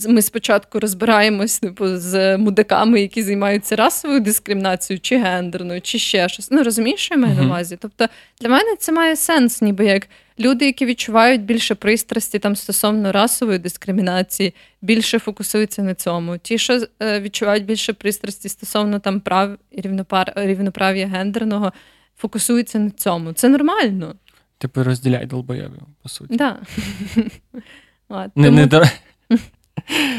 ми спочатку розбираємось типу, з мудаками, які займаються расовою дискримінацією, чи гендерною, чи ще щось. Ну розумієш, що я маю на увазі? Тобто для мене це має сенс, ніби як люди, які відчувають більше пристрасті там стосовно расової дискримінації, більше фокусуються на цьому. Ті, що е, відчувають більше пристрасті стосовно там прав і рівнопар... рівноправ'я гендерного, фокусуються на цьому. Це нормально. Типу розділяй долбоєвів, по суті. Да. Не, Тому... не,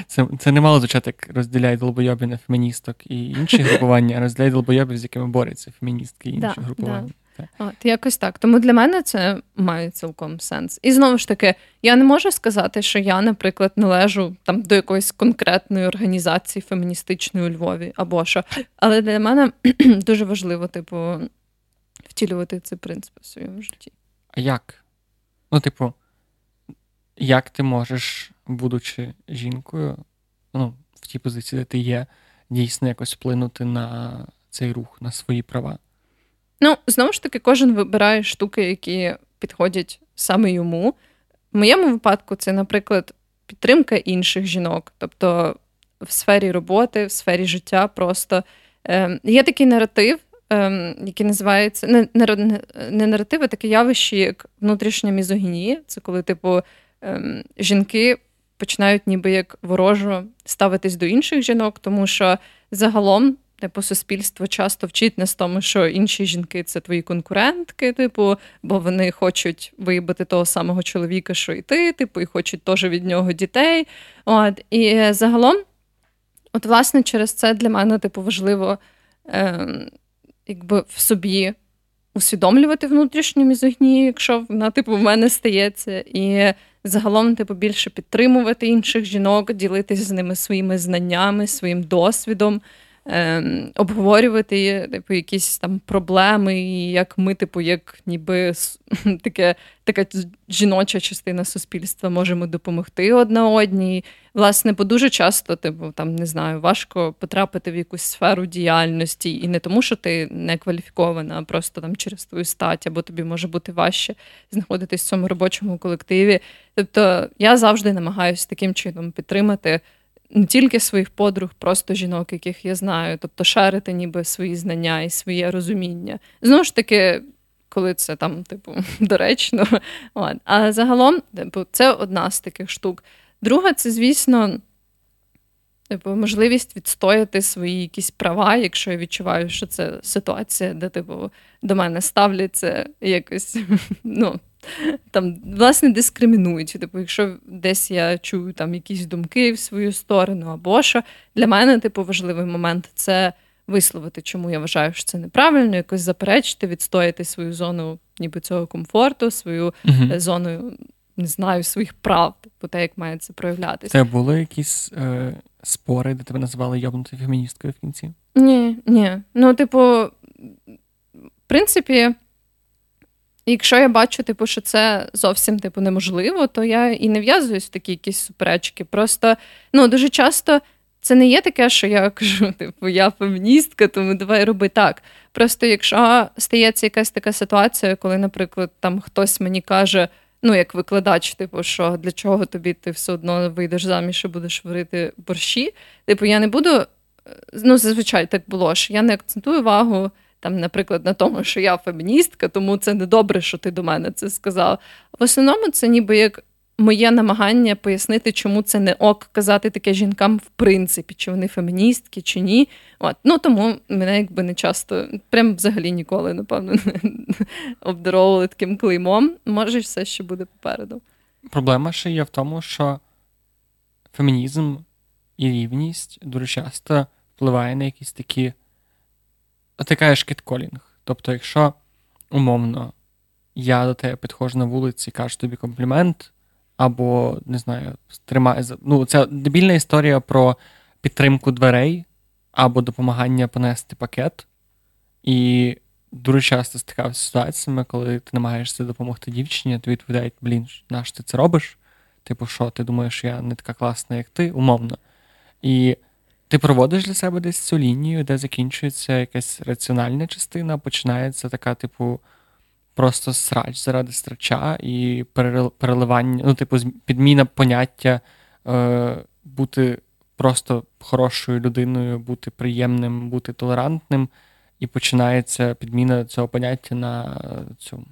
це це не мало звучати як розділяй долбойобі на феміністок і інші групування, а розділяй долбойобів, з якими борються феміністки і інші да, групування. Да. От, Якось так. Тому для мене це має цілком сенс. І знову ж таки, я не можу сказати, що я, наприклад, належу там до якоїсь конкретної організації феміністичної у Львові або що. Але для мене дуже важливо, типу, втілювати цей принцип у своєму житті. А як? Ну, типу, як ти можеш будучи жінкою, ну, в тій позиції, де ти є, дійсно якось вплинути на цей рух, на свої права? Ну, знову ж таки, кожен вибирає штуки, які підходять саме йому. В моєму випадку, це, наприклад, підтримка інших жінок, тобто в сфері роботи, в сфері життя просто е, є такий наратив, е, який називається не, не, не наратив, а таке явище, як внутрішня мізогінія. Це коли, типу, е, жінки починають ніби як ворожо ставитись до інших жінок, тому що загалом. Типу, суспільство часто вчить нас тому, що інші жінки це твої конкурентки, типу, бо вони хочуть виїбати того самого чоловіка, що і ти, типу, і хочуть теж від нього дітей. От, І загалом, от, власне, через це для мене типу, важливо е, якби в собі усвідомлювати внутрішню мізогнію, якщо вона, типу, в мене стається. І загалом, типу, більше підтримувати інших жінок, ділитися з ними своїми знаннями, своїм досвідом. Ем, обговорювати типу, якісь там проблеми, і як ми, типу, як ніби таке, така жіноча частина суспільства можемо допомогти одна одній. Власне, бо дуже часто, типу, там не знаю, важко потрапити в якусь сферу діяльності, і не тому, що ти не кваліфікована, а просто там через твою стать, або тобі може бути важче знаходитись в цьому робочому колективі. Тобто я завжди намагаюся таким чином підтримати не тільки своїх подруг, просто жінок, яких я знаю, тобто шарити ніби свої знання і своє розуміння. Знову ж таки, коли це там, типу, доречно. От. А загалом, типу, це одна з таких штук. Друга, це, звісно, типу, можливість відстояти свої якісь права, якщо я відчуваю, що це ситуація, де типу, до мене ставляться якось. ну, там, власне, дискримінують. Типу, якщо десь я чую там якісь думки в свою сторону, або що, для мене, типу, важливий момент це висловити, чому я вважаю, що це неправильно, якось заперечити, відстояти свою зону ніби цього комфорту, свою uh зону, не знаю, своїх прав, типу те, як має це проявлятися. Це були якісь е, спори, де тебе називали йобнутою феміністкою в кінці? Ні, ні. Ну, типу, в принципі. Якщо я бачу, типу, що це зовсім типу неможливо, то я і не в'язуюсь в такі якісь суперечки. Просто ну дуже часто це не є таке, що я кажу, типу, я феміністка, тому давай роби так. Просто якщо стається якась така ситуація, коли, наприклад, там хтось мені каже, ну як викладач, типу, що для чого тобі ти все одно вийдеш заміж і будеш варити борщі, типу, я не буду. Е, ну, зазвичай так було що я не акцентую увагу там, наприклад, на тому, що я феміністка, тому це не добре, що ти до мене це сказав. В основному це ніби як моє намагання пояснити, чому це не ок казати таке жінкам в принципі, чи вони феміністки, чи ні. От. Ну тому мене якби не часто, прям взагалі ніколи, напевно, не обдаровували таким клеймом. Може, все ще буде попереду. Проблема ще є в тому, що фемінізм і рівність дуже часто впливає на якісь такі ти кажеш кітколінг. Тобто, якщо умовно я до тебе підходжу на вулиці кажу тобі комплімент, або не знаю, тримаю. Ну, це дебільна історія про підтримку дверей або допомагання понести пакет. І дуже часто стикався з ситуаціями, коли ти намагаєшся допомогти дівчині, то відповідають, блін, наш ти це робиш? Типу, що, ти думаєш, я не така класна, як ти, умовно. І ти проводиш для себе десь цю лінію, де закінчується якась раціональна частина, починається така, типу, просто срач заради срача і переливання, ну, типу, підміна поняття е, бути просто хорошою людиною, бути приємним, бути толерантним, і починається підміна цього поняття на цю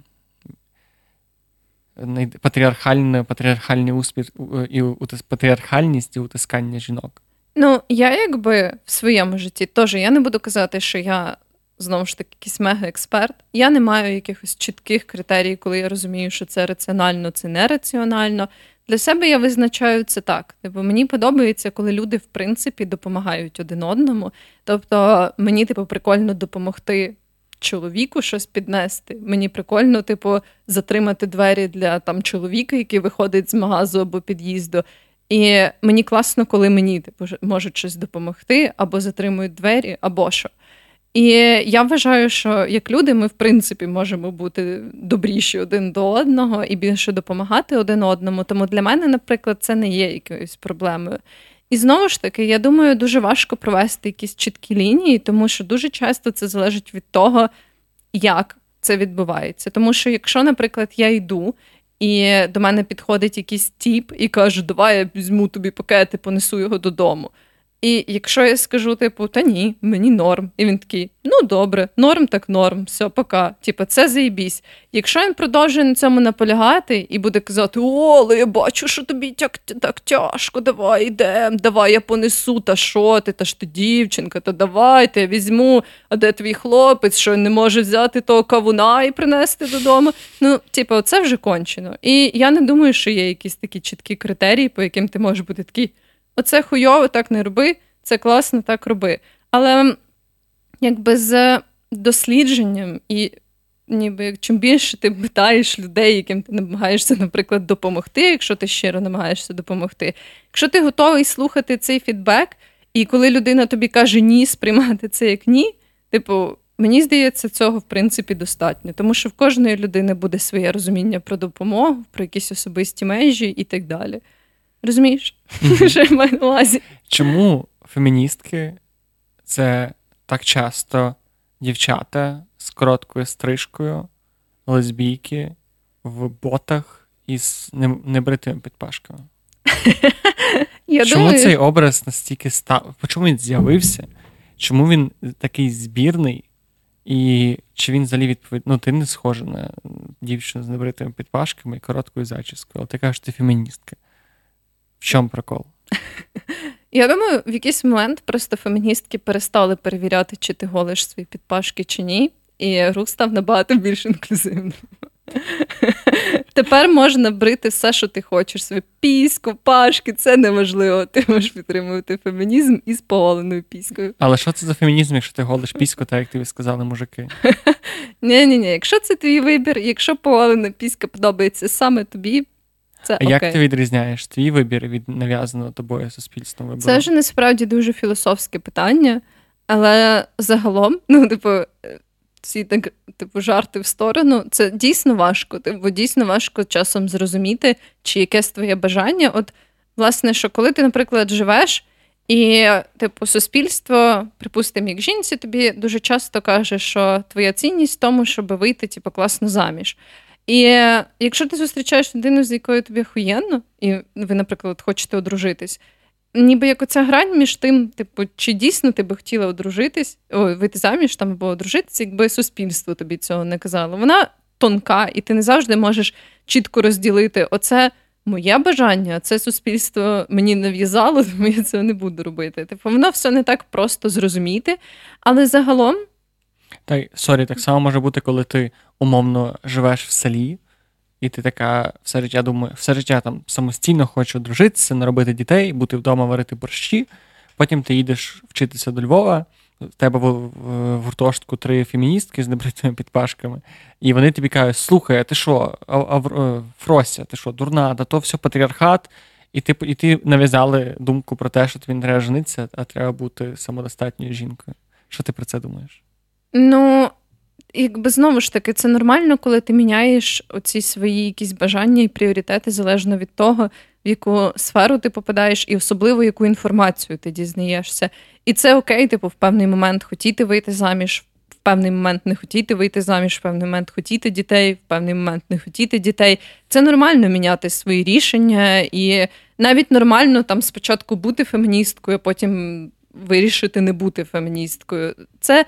патріархальне, патріархальний успіх і патріархальність і утискання жінок. Ну, я якби в своєму житті теж я не буду казати, що я знову ж таки якийсь мега-експерт. Я не маю якихось чітких критерій, коли я розумію, що це раціонально, це нераціонально. Для себе я визначаю це так. Типу, мені подобається, коли люди в принципі допомагають один одному. Тобто, мені, типу, прикольно допомогти. Чоловіку щось піднести. Мені прикольно, типу, затримати двері для там чоловіка, який виходить з магазу або під'їзду. І мені класно, коли мені типу, можуть щось допомогти, або затримують двері, або що. І я вважаю, що як люди, ми в принципі можемо бути добріші один до одного і більше допомагати один одному. Тому для мене, наприклад, це не є якоюсь проблемою. І знову ж таки, я думаю, дуже важко провести якісь чіткі лінії, тому що дуже часто це залежить від того, як це відбувається. Тому що, якщо, наприклад, я йду і до мене підходить якийсь тіп і каже, давай я візьму тобі пакет і понесу його додому. І якщо я скажу, типу, та ні, мені норм. І він такий, ну добре, норм так норм, все, пока. Типу, це заїбісь. Якщо він продовжує на цьому наполягати і буде казати, о, але я бачу, що тобі так так тяжко, давай йдем, давай я понесу, та що ти, та ж ти дівчинка, та давайте я візьму, а де твій хлопець, що не може взяти того кавуна і принести додому. Ну, типу, це вже кончено. І я не думаю, що є якісь такі чіткі критерії, по яким ти можеш бути такий. Оце хуйово, так не роби, це класно, так роби. Але якби з дослідженням і ніби чим більше ти питаєш людей, яким ти намагаєшся, наприклад, допомогти, якщо ти щиро намагаєшся допомогти, якщо ти готовий слухати цей фідбек, і коли людина тобі каже ні, сприймати це як ні, типу. Мені здається, цього в принципі достатньо, тому що в кожної людини буде своє розуміння про допомогу, про якісь особисті межі і так далі. Розумієш, що я маю на увазі? Чому феміністки це так часто дівчата з короткою стрижкою, лесбійки в ботах із небритими підпашками? Я чому думаю, цей образ настільки став? Чому він з'явився? Чому він такий збірний? І чи він взагалі відповідь? Ну, ти не схожа на дівчину з небритими підпашками і короткою зачіскою, але ти кажеш, ти феміністка. В чому прикол? Я думаю, в якийсь момент просто феміністки перестали перевіряти, чи ти голиш свої підпашки чи ні, і рух став набагато більш інклюзивним. Тепер можна брити все, що ти хочеш. Свою піську, пашки, це неважливо. Ти можеш підтримувати фемінізм із поголеною піською. Але що це за фемінізм, якщо ти голиш піську, так як тобі сказали мужики? Ні, ні, ні. Якщо це твій вибір, якщо поголена піська подобається саме тобі, це А окей. як ти відрізняєш твій вибір від нав'язаного тобою суспільством вибору? Це ж насправді дуже філософське питання, але загалом, ну, типу, ці так, типу, жарти в сторону, це дійсно важко. Типу, дійсно важко часом зрозуміти, чи якесь твоє бажання. От, власне, що коли ти, наприклад, живеш, і, типу, суспільство, припустимо, як жінці, тобі дуже часто каже, що твоя цінність в тому, щоб вийти, типу, класно заміж. І якщо ти зустрічаєш людину, з якою тобі охуєнно, і ви, наприклад, хочете одружитись, ніби як оця грань між тим, типу, чи дійсно ти би хотіла одружитись, о, вийти заміж там або одружитись, якби суспільство тобі цього не казало. Вона тонка, і ти не завжди можеш чітко розділити оце. Моє бажання, а це суспільство мені нав'язало, тому я цього не буду робити. Типу, воно все не так просто зрозуміти, але загалом Та й sorry, так само може бути, коли ти умовно живеш в селі, і ти така все життя думаю, все життя там самостійно хочеш одружитися, наробити дітей, бути вдома варити борщі. Потім ти їдеш вчитися до Львова. В тебе в гуртожитку три феміністки з небритими підпахами, і вони тобі кажуть: слухай, а ти що, а, а, е, Фрося, ти що, дурна, да то все патріархат, і ти, і ти нав'язали думку про те, що тобі не треба женитися, а треба бути самодостатньою жінкою. Що ти про це думаєш? Ну, якби знову ж таки, це нормально, коли ти міняєш оці свої якісь бажання і пріоритети залежно від того, в яку сферу ти попадаєш, і особливо яку інформацію ти дізнаєшся. І це окей, типу, в певний момент хотіти вийти заміж, в певний момент не хотіти вийти заміж, в певний момент хотіти дітей, в певний момент не хотіти дітей. Це нормально міняти свої рішення, і навіть нормально там спочатку бути феміністкою, а потім вирішити не бути феміністкою. Це,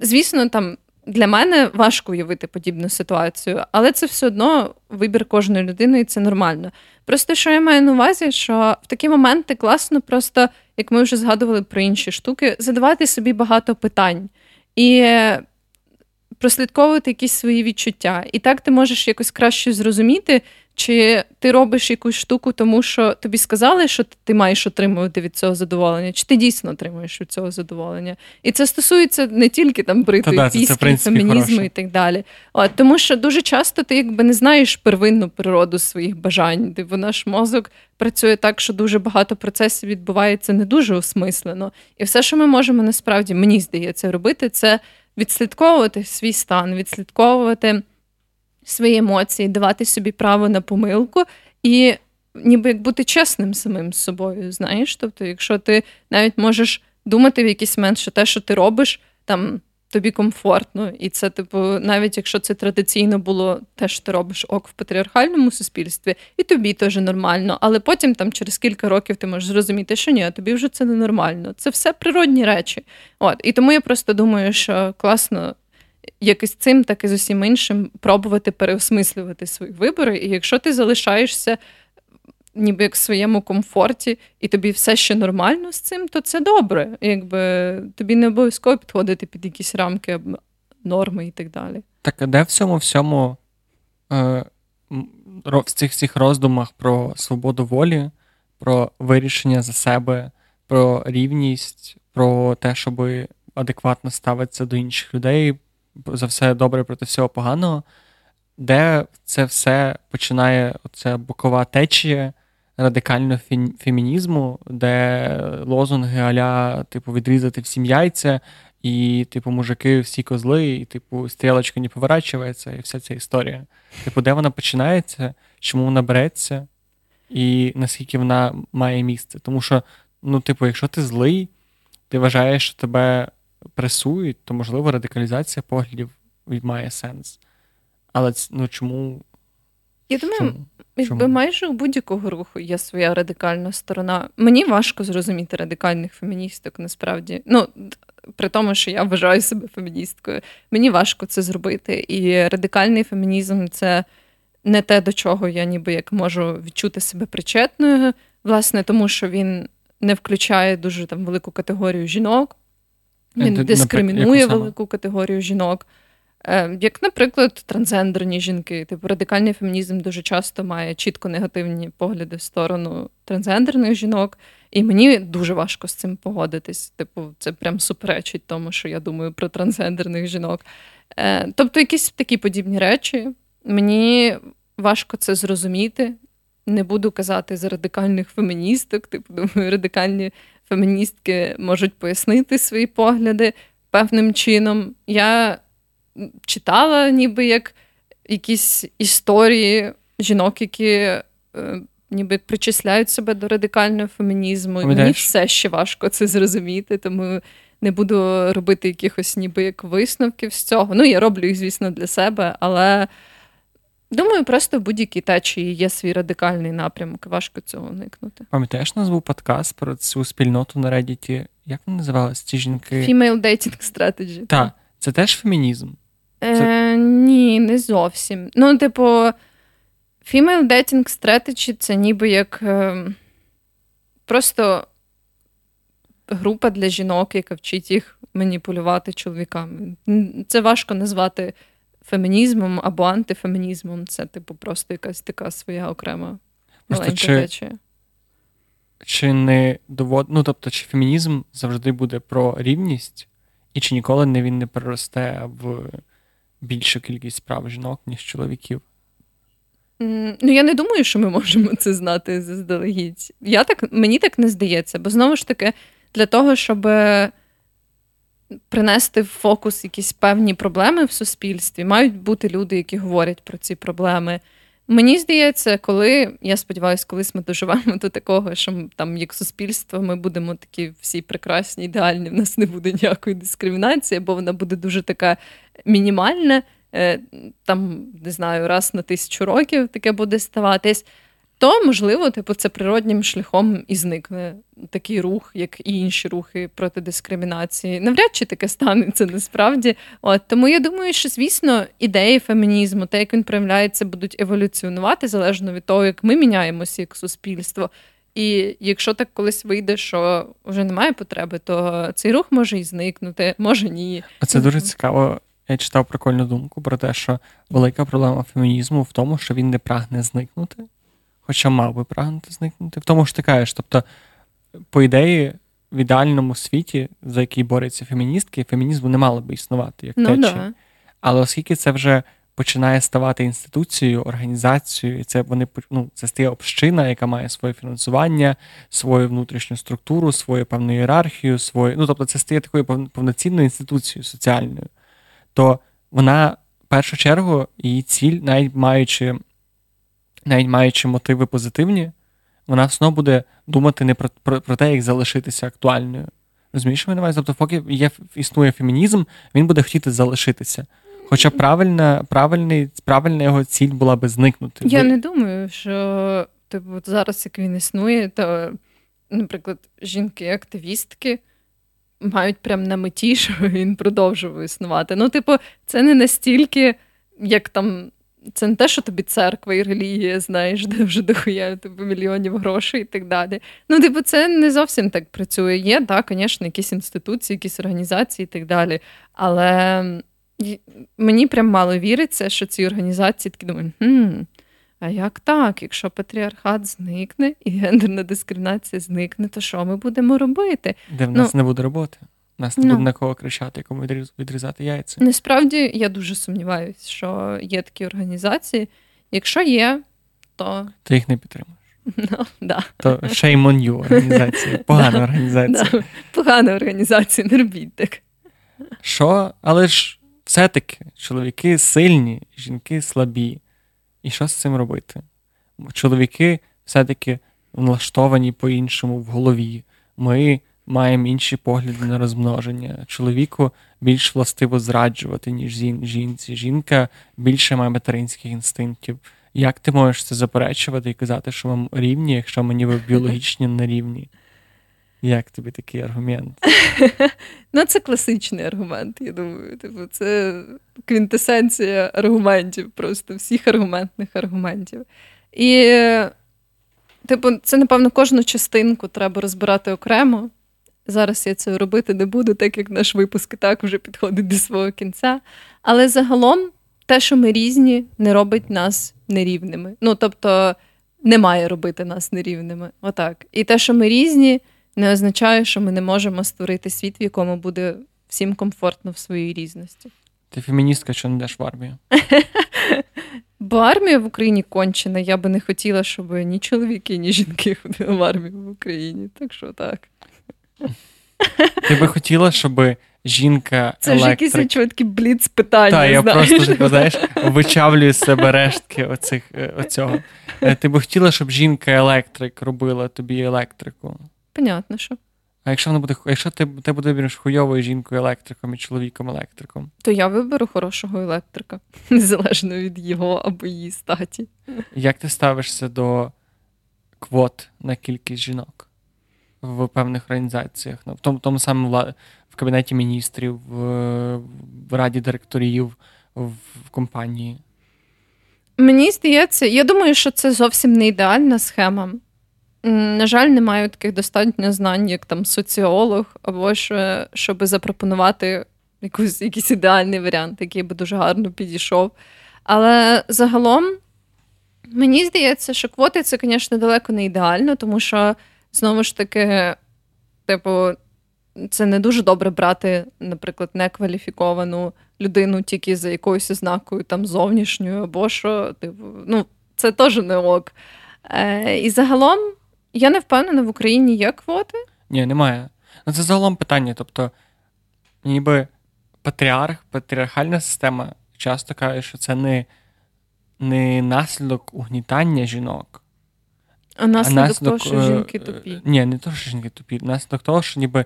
звісно, там. Для мене важко уявити подібну ситуацію, але це все одно вибір кожної людини, і це нормально. Просто що я маю на увазі, що в такі моменти класно, просто як ми вже згадували про інші штуки, задавати собі багато питань і прослідковувати якісь свої відчуття. І так ти можеш якось краще зрозуміти, чи ти робиш якусь штуку, тому що тобі сказали, що ти маєш отримувати від цього задоволення, чи ти дійсно отримуєш від цього задоволення. І це стосується не тільки там бритої Та да, принципі, фемінізму хороше. і так далі. От, тому що дуже часто ти якби не знаєш первинну природу своїх бажань. Типу, наш мозок працює так, що дуже багато процесів відбувається не дуже осмислено. І все, що ми можемо насправді, мені здається, робити, це відслідковувати свій стан, відслідковувати свої емоції, давати собі право на помилку і ніби як бути чесним самим з собою. Знаєш, тобто, якщо ти навіть можеш думати в якийсь момент, що те, що ти робиш, там. Тобі комфортно, і це, типу, навіть якщо це традиційно було те, що ти робиш ок в патріархальному суспільстві, і тобі теж нормально. Але потім, там, через кілька років, ти можеш зрозуміти, що ні, тобі вже це не нормально. Це все природні речі. От і тому я просто думаю, що класно як і з цим, так і з усім іншим пробувати переосмислювати свої вибори. І якщо ти залишаєшся ніби як в своєму комфорті, і тобі все ще нормально з цим, то це добре. Якби тобі не обов'язково підходити під якісь рамки норми і так далі. Так а де в цьому всьому е, в цих всіх роздумах про свободу волі, про вирішення за себе, про рівність, про те, щоб адекватно ставитися до інших людей, за все добре проти всього поганого, де це все починає оця бокова течія радикального фін- фемінізму, де лозунги аля, типу, відрізати всім яйця, і, типу, мужики всі козли, і, типу, стрілочка не поворачується, і вся ця історія. Типу, де вона починається, чому вона береться, і наскільки вона має місце. Тому що, ну, типу, якщо ти злий, ти вважаєш, що тебе пресують, то, можливо, радикалізація поглядів має сенс. Але ну, чому Я думаю, Чому? якби майже у будь-якого руху є своя радикальна сторона. Мені важко зрозуміти радикальних феміністок насправді. Ну, при тому, що я вважаю себе феміністкою. Мені важко це зробити. І радикальний фемінізм це не те, до чого я ніби як можу відчути себе причетною, власне, тому що він не включає дуже там велику категорію жінок, він дискримінує велику категорію жінок. Е, Як, наприклад, трансгендерні жінки, типу радикальний фемінізм дуже часто має чітко негативні погляди в сторону трансгендерних жінок, і мені дуже важко з цим погодитись. Типу, це прям суперечить тому, що я думаю про трансгендерних жінок. Е, Тобто, якісь такі подібні речі. Мені важко це зрозуміти. Не буду казати за радикальних феміністок. Типу, думаю, радикальні феміністки можуть пояснити свої погляди певним чином. Я читала ніби як якісь історії жінок, які е, ніби причисляють себе до радикального фемінізму. Мені все ще важко це зрозуміти, тому не буду робити якихось ніби як висновків з цього. Ну, я роблю їх, звісно, для себе, але думаю, просто в будь-якій течії є свій радикальний напрямок, важко цього уникнути. Пам'ятаєш, у нас був подкаст про цю спільноту на Reddit? Як вони називались? Ці жінки? Female dating strategy. Так, це теж фемінізм. Е, ні, не зовсім. Ну, типу, female dating strategy це ніби як е, просто група для жінок, яка вчить їх маніпулювати чоловіками. Це важко назвати фемінізмом або антифемінізмом. Це, типу, просто якась така своя окрема Просто маленька чи- течія. Чи не довод... ну, тобто, чи фемінізм завжди буде про рівність, і чи ніколи не він не переросте в більшу кількість прав жінок, ніж чоловіків? Ну, я не думаю, що ми можемо це знати заздалегідь. Я так, мені так не здається, бо знову ж таки, для того, щоб принести в фокус якісь певні проблеми в суспільстві, мають бути люди, які говорять про ці проблеми. Мені здається, коли я сподіваюся, колись ми доживемо до такого, що там, як суспільство, ми будемо такі всі прекрасні, ідеальні, в нас не буде ніякої дискримінації, бо вона буде дуже така мінімальна. Е, Там, не знаю, раз на тисячу років таке буде ставатись, то можливо, типу, це природнім шляхом і зникне такий рух, як і інші рухи проти дискримінації. Навряд чи таке станеться насправді. От тому я думаю, що звісно ідеї фемінізму, те, як він проявляється, будуть еволюціонувати залежно від того, як ми міняємося як суспільство. І якщо так колись вийде, що вже немає потреби, то цей рух може і зникнути, може ні. Оце дуже цікаво. Я читав прикольну думку про те, що велика проблема фемінізму в тому, що він не прагне зникнути, хоча мав би прагнути зникнути. В тому що ти кажеш, тобто, по ідеї, в ідеальному світі, за який борються феміністки, фемінізму не мало би існувати як Ну течія. да. Але оскільки це вже починає ставати інституцією, організацією, і це вони ну, це стає община, яка має своє фінансування, свою внутрішню структуру, свою певну ієрархію, свою, ну тобто це стає такою пов- повноцінною інституцією соціальною, то вона в першу чергу її ціль, навіть маючи, навіть маючи мотиви позитивні, вона все одно буде думати не про, про, про те, як залишитися актуальною. Розумієш, що маю? Тобто, поки є, існує фемінізм, він буде хотіти залишитися. Хоча правильна, правильний, правильна його ціль була би зникнути. Я Ви- не думаю, що типу, зараз, як він існує, то, наприклад, жінки-активістки мають прям на меті, щоб він продовжував існувати. Ну, типу, це не настільки, як там. Це не те, що тобі церква і релігія, знаєш, де вже дохуя типу, мільйонів грошей і так далі. Ну, типу, це не зовсім так працює. Є, так, звісно, якісь інституції, якісь організації і так далі. Але мені прям мало віриться, що ці організації такі думають, хм, а як так? Якщо патріархат зникне і гендерна дискримінація зникне, то що ми будемо робити? Де в нас не буде роботи. Нас не Ну. буде на кого кричати, якому відріз- відрізати яйця. Насправді я дуже сумніваюся, що є такі організації. Якщо є, то Ти їх не підтримуєш. ну, да. То shame on you організація. Погана організація. Погана організація, не робіть так. Що? Але ж все-таки чоловіки сильні, жінки слабі. І що з цим робити? Чоловіки все-таки влаштовані по-іншому в голові. Ми маємо інші погляди на розмноження. Чоловіку більш властиво зраджувати, ніж жінці. Жінка більше має материнських інстинктів. Як ти можеш це заперечувати і казати, що ми рівні, якщо ми ніби біологічні не рівні? Як тобі такий аргумент? Ну, це класичний аргумент, я думаю. Типу, це квінтесенція аргументів, просто всіх аргументних аргументів. І, типу, це, напевно, кожну частинку треба розбирати окремо. Зараз я це робити не буду, так як наш випуск і так вже підходить до свого кінця. Але загалом те, що ми різні, не робить нас нерівними. Ну, тобто, не має робити нас нерівними. Отак. І те, що ми різні, не означає, що ми не можемо створити світ, в якому буде всім комфортно в своїй різності. Ти феміністка, що не йдеш в армію? Бо армія в Україні кончена. Я би не хотіла, щоб ні чоловіки, ні жінки ходили в армію в Україні. Так що так. Ти би хотіла, щоб жінка. Це ж якісь чіткі бліц питання. Так, я знаєш. просто знаєш, вичавлюю з себе рештки оцих, е, оцього. Е, Ти би хотіла, щоб жінка-електрик робила тобі електрику. Понятно, що. А якщо вона буде якщо ти, ти будеш хуйовою жінкою електриком і чоловіком електриком? То я виберу хорошого електрика, незалежно від його або її статі. Як ти ставишся до квот на кількість жінок в певних організаціях? Ну, в тому, тому самому в кабінеті міністрів, в, в раді директорів, в, в компанії? Мені здається, я думаю, що це зовсім не ідеальна схема. На жаль, не маю таких достатньо знань, як там соціолог, або що, щоб запропонувати якусь, якийсь ідеальний варіант, який би дуже гарно підійшов. Але загалом мені здається, що квоти це, звісно, далеко не ідеально, тому що знову ж таки, типу, це не дуже добре брати, наприклад, некваліфіковану людину тільки за якоюсь ознакою там зовнішньою, або що, типу, ну, це теж не ок. Е, і загалом я не впевнена, в Україні є квоти. Ні, немає. Ну це загалом питання. Тобто, ніби патріарх, патріархальна система часто каже, що це не, не наслідок угнітання жінок. А наслідок, наслідок, того, що е, жінки е, тупі. Ні, не того, що жінки тупі. Наслідок того, що ніби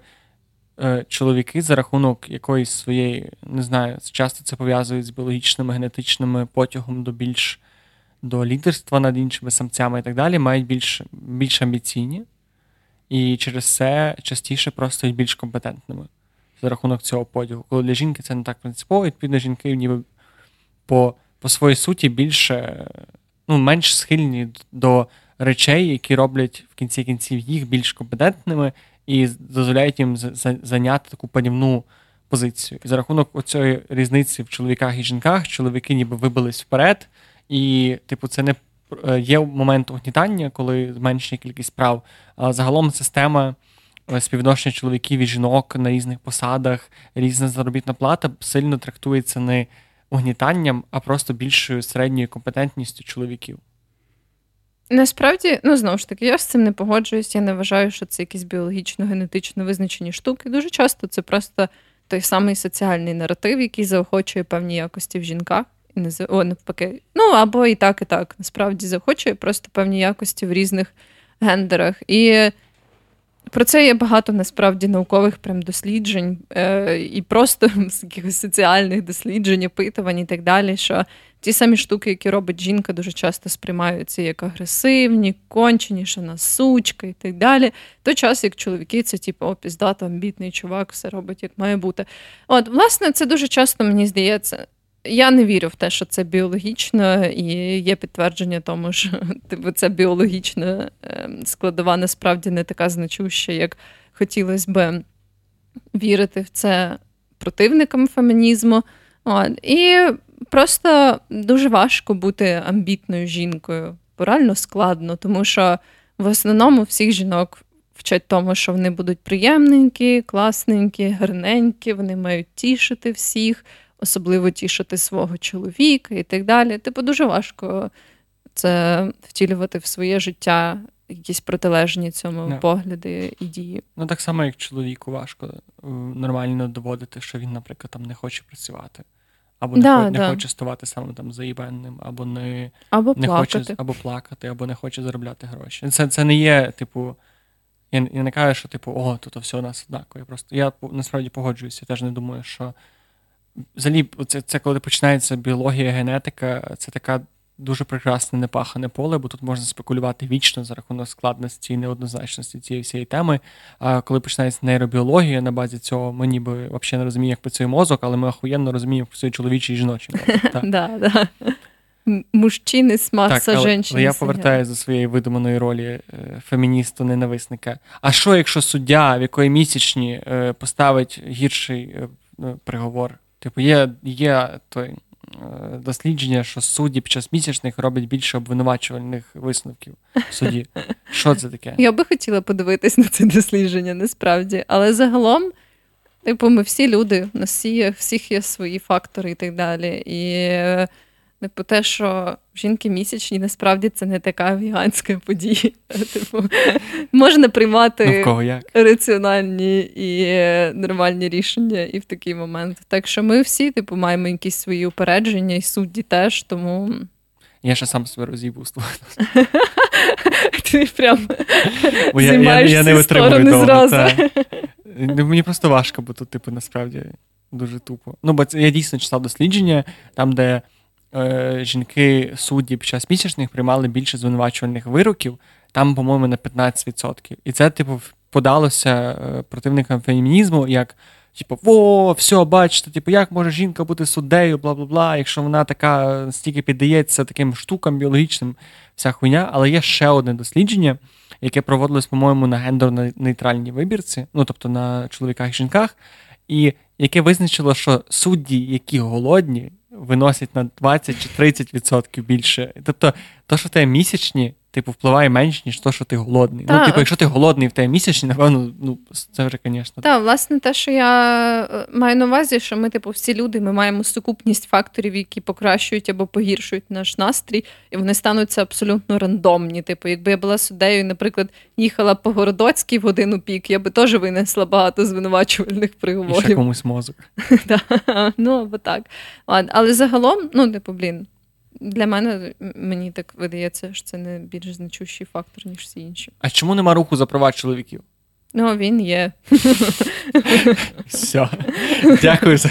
е, чоловіки за рахунок якоїсь своєї, не знаю, часто це пов'язують з біологічними, генетичними потягом до більш до лідерства над іншими самцями і так далі, мають більш, більш амбіційні і через це частіше просто є більш компетентними за рахунок цього подягу. Коли для жінки це не так принципово, відповідно, жінки ніби по, по своїй суті більше, ну, менш схильні до речей, які роблять в кінці кінців їх більш компетентними і дозволяють їм за- за- зайняти таку панівну позицію. І за рахунок оцієї різниці в чоловіках і жінках, чоловіки ніби вибились вперед, і, типу, це не е, є момент угнітання, коли зменшення кількість прав. А загалом система е, співвідношення чоловіків і жінок на різних посадах, різна заробітна плата сильно трактується не угнітанням, а просто більшою середньою компетентністю чоловіків. Насправді, ну знову ж таки, я з цим не погоджуюсь. Я не вважаю, що це якісь біологічно-генетично визначені штуки. Дуже часто це просто той самий соціальний наратив, який заохочує певні якості в жінках. О, навпаки. Ну або і так, і так. Насправді заохочує просто певні якості в різних гендерах. І про це є багато насправді наукових прям досліджень, е, і просто з якихось соціальних досліджень, опитувань і так далі. Що ті самі штуки, які робить жінка, дуже часто сприймаються як агресивні, кончені, що вона сучка і так далі. Той час, як чоловіки, це типу, о, піздато, амбітний чувак, все робить як має бути. От, власне, це дуже часто мені здається. Я не вірю в те, що це біологічно, і є підтвердження тому, що типу, ця біологічна ем, складова насправді не така значуща, як хотілося би вірити в це противникам фемінізму. От. І просто дуже важко бути амбітною жінкою, реально складно, тому що в основному всіх жінок вчать тому, що вони будуть приємненькі, класненькі, гарненькі, вони мають тішити всіх, особливо тішити свого чоловіка і так далі. Типу, дуже важко це втілювати в своє життя, якісь протилежні цьому Да. погляди і дії. Ну, так само, як чоловіку важко е, нормально доводити, що він, наприклад, там не хоче працювати. Або не, Да, хо- не хоче ставати саме там заїбенним, або не, Або не плакати. хоче або плакати, або не хоче заробляти гроші. Це, це не є, типу. Я, я не кажу, що, типу, о, тут все у нас однаково. Я просто я насправді погоджуюся. Я теж не думаю, що взагалі, це, це коли починається біологія, генетика, це така дуже прекрасне непахане поле, бо тут можна спекулювати вічно за рахунок складності і неоднозначності цієї всієї теми. А коли починається нейробіологія на базі цього, ми ніби взагалі не розуміємо, як працює мозок, але ми охуєнно розуміємо, як працює чоловічий і жіночий да. Мужчини з маса так, жінки. але я повертаюся до своєї видуманої ролі е, феміністу-ненависника. А що, якщо суддя, в якої місячні е, поставить гірший е, приговор? Типу, є є той дослідження, що судді під час місячних роблять більше обвинувачувальних висновків в суді. Що це таке? Я би хотіла подивитись на це дослідження, насправді. Але загалом, типу, ми всі люди, у нас всіх є свої фактори і так далі. І Типу, те, що жінки місячні, насправді це не така віганська подія. Типу, можна приймати ну, як? раціональні і нормальні рішення і в такий момент. Так що ми всі, типу, маємо якісь свої упередження, і судді теж, тому. Я ще сам себе роз'їбу Ти прям Бо я, я, я не витримую зразу. Ну, мені просто важко, бо тут, типу, насправді дуже тупо. Ну, бо це я дійсно читав дослідження, там, де жінки судді під час місячних приймали більше звинувачувальних вироків, там, по-моєму, на 15%. І це, типу, подалося е, противникам фемінізму як. Типу, о, все, бачите, типу, як може жінка бути суддею, бла бла бла, якщо вона така настільки піддається таким штукам біологічним, вся хуйня. Але є ще одне дослідження, яке проводилось, по-моєму, на гендерно-нейтральній вибірці, ну тобто на чоловіках і жінках, і яке визначило, що судді, які голодні, виносять на 20 чи 30% більше. Тобто, то, що те місячні, типу, впливає менше, ніж то, що ти голодний. Ну, типу, якщо ти голодний в тебе місячні, напевно, ну це вже, звісно. Так, власне, те, що я е, маю на увазі, що ми, типу, всі люди, ми маємо сукупність факторів, які покращують або погіршують наш настрій, і вони стануться абсолютно рандомні. Типу, якби я була суддею, наприклад, їхала по Городоцькій в годину пік, я би теж винесла багато звинувачувальних приговорів. І ще комусь мозок. Ну, або так. Але загалом, ну, типу, блін. Для мене мені так видається, що це не більш значущий фактор, ніж всі інші. А чому нема руху за права чоловіків? Ну, він є. Все. Дякую, за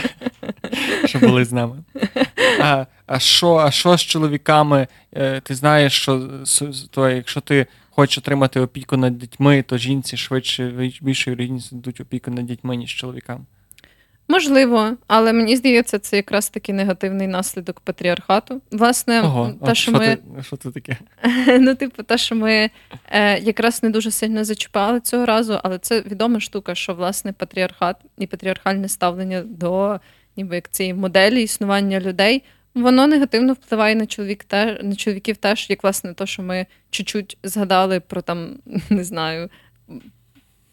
що були з нами. А а, що а що з чоловіками? Е, ти знаєш, що то, якщо ти хочеш отримати опіку над дітьми, то жінці швидше більше вірогідність дадуть опіку над дітьми, ніж чоловікам. Можливо, але мені здається, це якраз такий негативний наслідок патріархату. Власне, Ого, те, що, що ми ти, що це таке? Ну, типу, те, що ми е, якраз не дуже сильно зачіпали цього разу, але це відома штука, що власне патріархат і патріархальне ставлення до ніби як цієї моделі існування людей. Воно негативно впливає на чоловік та на чоловіків теж, як власне то, що ми чуть-чуть згадали про там, не знаю,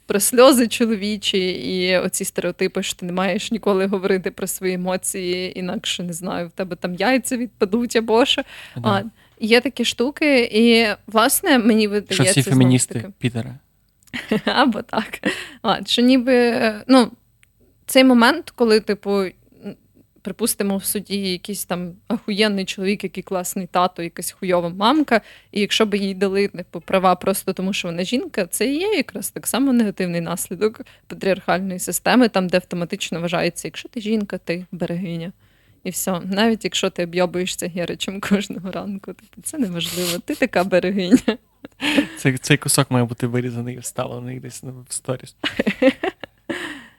про сльози чоловічі і оці стереотипи, що ти не маєш ніколи говорити про свої емоції, інакше не знаю, в тебе там яйця відпадуть або що. А, Є такі штуки, і власне мені видається... Що всі феміністи Пітера. Або так. А, Що ніби ну, цей момент, коли, типу, припустимо, в суді якийсь там ахуєнний чоловік, який класний тато, якась хуйова мамка, і якщо б їй дали типу, права просто тому, що вона жінка, це і є якраз так само негативний наслідок патріархальної системи, там, де автоматично вважається, якщо ти жінка, ти берегиня. І все, навіть якщо ти об'єбуєшся геричем кожного ранку, типу, це неважливо, ти така берегиня. Цей цей кусок має бути вирізаний і вставлений десь в сторіс.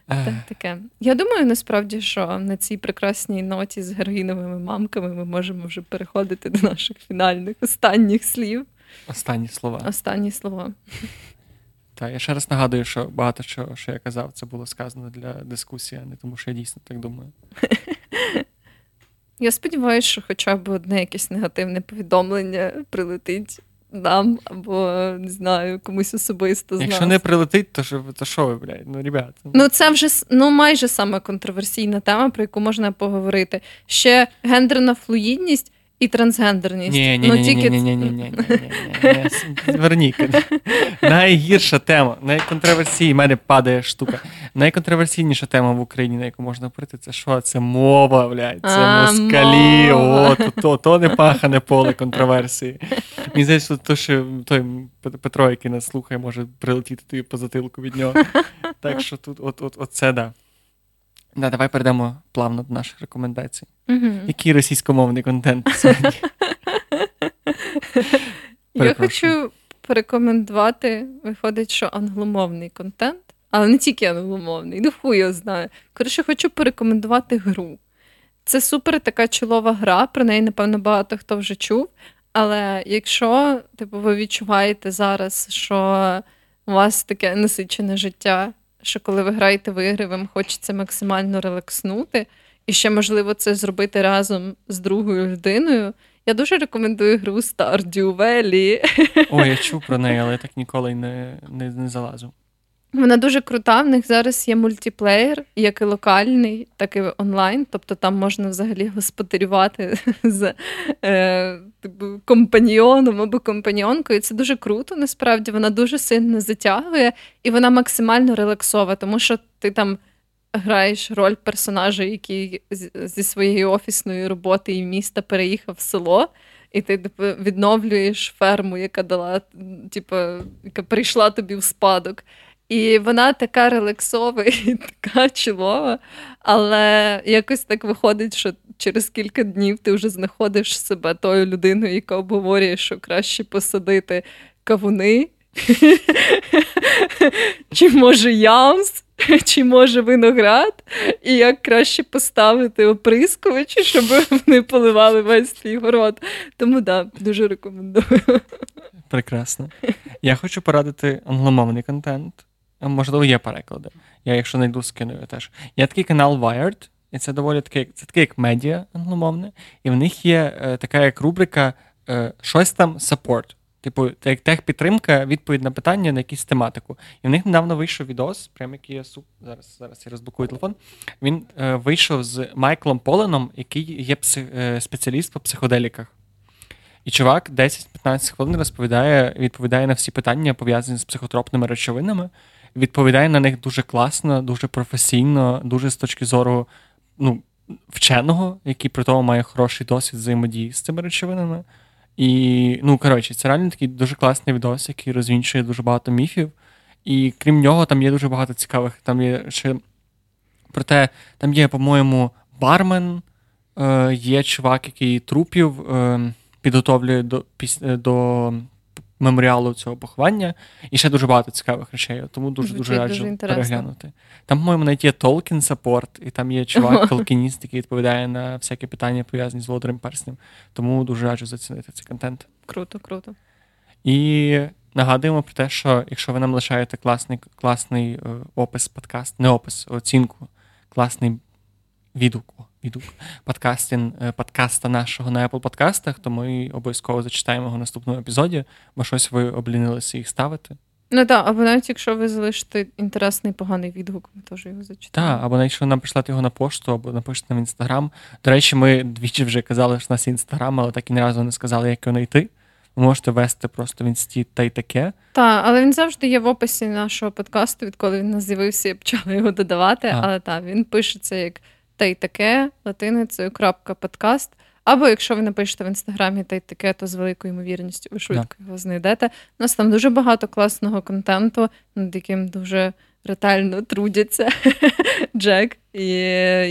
Так, таке. Я думаю, насправді, що на цій прекрасній ноті з героїновими мамками ми можемо вже переходити до наших фінальних останніх слів. Останні слова. Останні слова. Так, я ще раз нагадую, що багато чого, що я казав, це було сказано для дискусії, а не тому що я дійсно так думаю. Я сподіваюся, що хоча б одне якесь негативне повідомлення прилетить нам, або не знаю, комусь особисто з Якщо нас. не прилетить, то що то що ви, блядь? Ну, ребята. Ну, це вже ну майже саме контроверсійна тема, про яку можна поговорити. Ще гендерна флуїдність і трансгендерність. Ні, ні, ні, ні, ні, ні, ні, ні, Верніка. Найгірша тема, найконтроверсійніша, в мене падає штука. Найконтроверсійніша тема в Україні, на яку можна говорити, це що? Це мова, блядь, це москалі, о, то, то, то не пахане поле контроверсії. Мені здається, то, що той Петро, який нас слухає, може прилетіти тобі по затилку від нього. Так що тут, от, от, от це да. Да, Давай перейдемо плавно до наших рекомендацій. Угу. Який російськомовний контент сьогодні? Я хочу порекомендувати, виходить, що англомовний контент, але не тільки англомовний, ну хуй його знаю. Коротше, хочу порекомендувати гру. Це супер така чолова гра, про неї, напевно, багато хто вже чув. Але якщо типу, ви відчуваєте зараз, що у вас таке насичене життя, що коли ви граєте в ігри, вам хочеться максимально релакснути, і ще можливо це зробити разом з другою людиною. Я дуже рекомендую гру Stardew Valley. О, я чув про неї, але я так ніколи не, не, не залазив. Вона дуже крута. В них зараз є мультиплеєр, як і локальний, так і онлайн. Тобто там можна взагалі господарювати з е, типу, компаньйоном або компаньйонкою. Це дуже круто, насправді вона дуже сильно затягує і вона максимально релаксова, тому що ти там граєш роль персонажа, який зі своєї офісної роботи і міста переїхав в село. І ти типу, відновлюєш ферму, яка дала, типу, яка прийшла тобі в спадок. І вона така релаксова і така чолова, але якось так виходить, що через кілька днів ти вже знаходиш себе тою людиною, яка обговорює, що краще посадити кавуни, чи може ямс, чи може виноград, і як краще поставити оприскувачі, щоб вони поливали весь твій город. Тому так, дуже рекомендую. Прекрасно. Я хочу порадити англомовний контент. Можливо, є переклади. Я, якщо знайду, скину його теж. Є такий канал Wired, і це доволі такий, це таке як медіа англомовне, і в них є е, така як рубрика е, щось там support. Типу, як техпідтримка, відповідь на питання на якусь тематику. І в них недавно вийшов відос, прям який я суп. Зараз зараз я розблокую телефон. Він е, вийшов з Майклом Поленом, який є псих, е, спеціаліст по психоделіках. І чувак 10-15 хвилин розповідає, відповідає на всі питання, пов'язані з психотропними речовинами відповідає на них дуже класно, дуже професійно, дуже з точки зору ну, вченого, який при тому має хороший досвід взаємодії з цими речовинами. І, ну, коротше, це реально такий дуже класний відос, який розвінчує дуже багато міфів. І крім нього, там є дуже багато цікавих. Там є ще проте, там є, по-моєму, бармен, е, є чувак, який трупів е, підготовлює до, до меморіалу цього поховання, і ще дуже багато цікавих речей. Тому дуже дуже раджу переглянути. Там, по-моєму, навіть є Толкін саппорт, і там є чувак, толкініст, який відповідає на всякі питання, пов'язані з Володарем Перснем. Тому дуже раджу зацінити цей контент. Круто, круто. І нагадуємо про те, що якщо ви нам лишаєте класний класний е, опис подкаст, не опис, оцінку, класний відгук, відгук подкастін, е, подкаста нашого на Apple подкастах, то ми обов'язково зачитаємо його в наступному епізоді, бо щось ви облінилися їх ставити. Ну так, або навіть якщо ви залишите інтересний поганий відгук, ми теж його зачитаємо. Так, або навіть якщо нам прийшлете його на пошту, або напишете нам в інстаграм. До речі, ми двічі вже казали, що у нас є інстаграм, але так і ні разу не сказали, як його знайти. Ви можете вести просто в інсті та й таке. Так, але він завжди є в описі нашого подкасту, відколи він нас з'явився, я почала його додавати. А. Але так, він пишеться як та й таке латиницею крапка подкаст. Або якщо ви напишете в інстаграмі та й таке, то з великою ймовірністю ви швидко його знайдете. У нас там дуже багато класного контенту, над яким дуже ретельно трудяться Джек і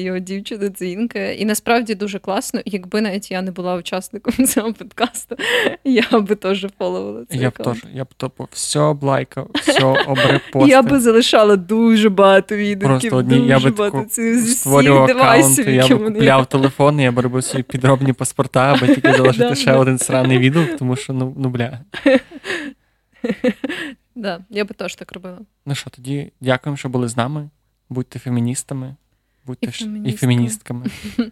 його дівчина Дзінка. І насправді дуже класно. Якби навіть я не була учасником цього подкасту, я би теж фоловила цей Я б теж, я б топо все облайкав, все обрепостив. Я би залишала дуже багато відгуків, Просто одні, дуже я би багато цих створював аккаунти, я би купляв телефон, я б робив свої підробні паспорта, аби тільки залишити ще один сраний відгук, тому що ну, ну бля. Да, я би теж так робила. Ну що, тоді дякуємо, що були з нами. Будьте феміністами, будьте і, феміністками. і феміністками.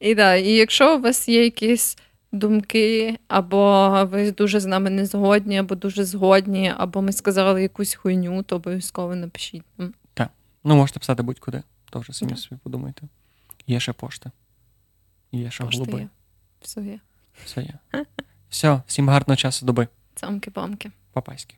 І да, і якщо у вас є якісь думки, або ви дуже з нами не згодні, або дуже згодні, або ми сказали якусь хуйню, то обов'язково напишіть нам. Так. Ну, можете писати будь-куди, то вже самі собі подумайте. Є ще пошта. Є ще пошта голуби. Є. Все є. Все є. Все, всім гарного часу доби. Цамки-памки. Папайськи.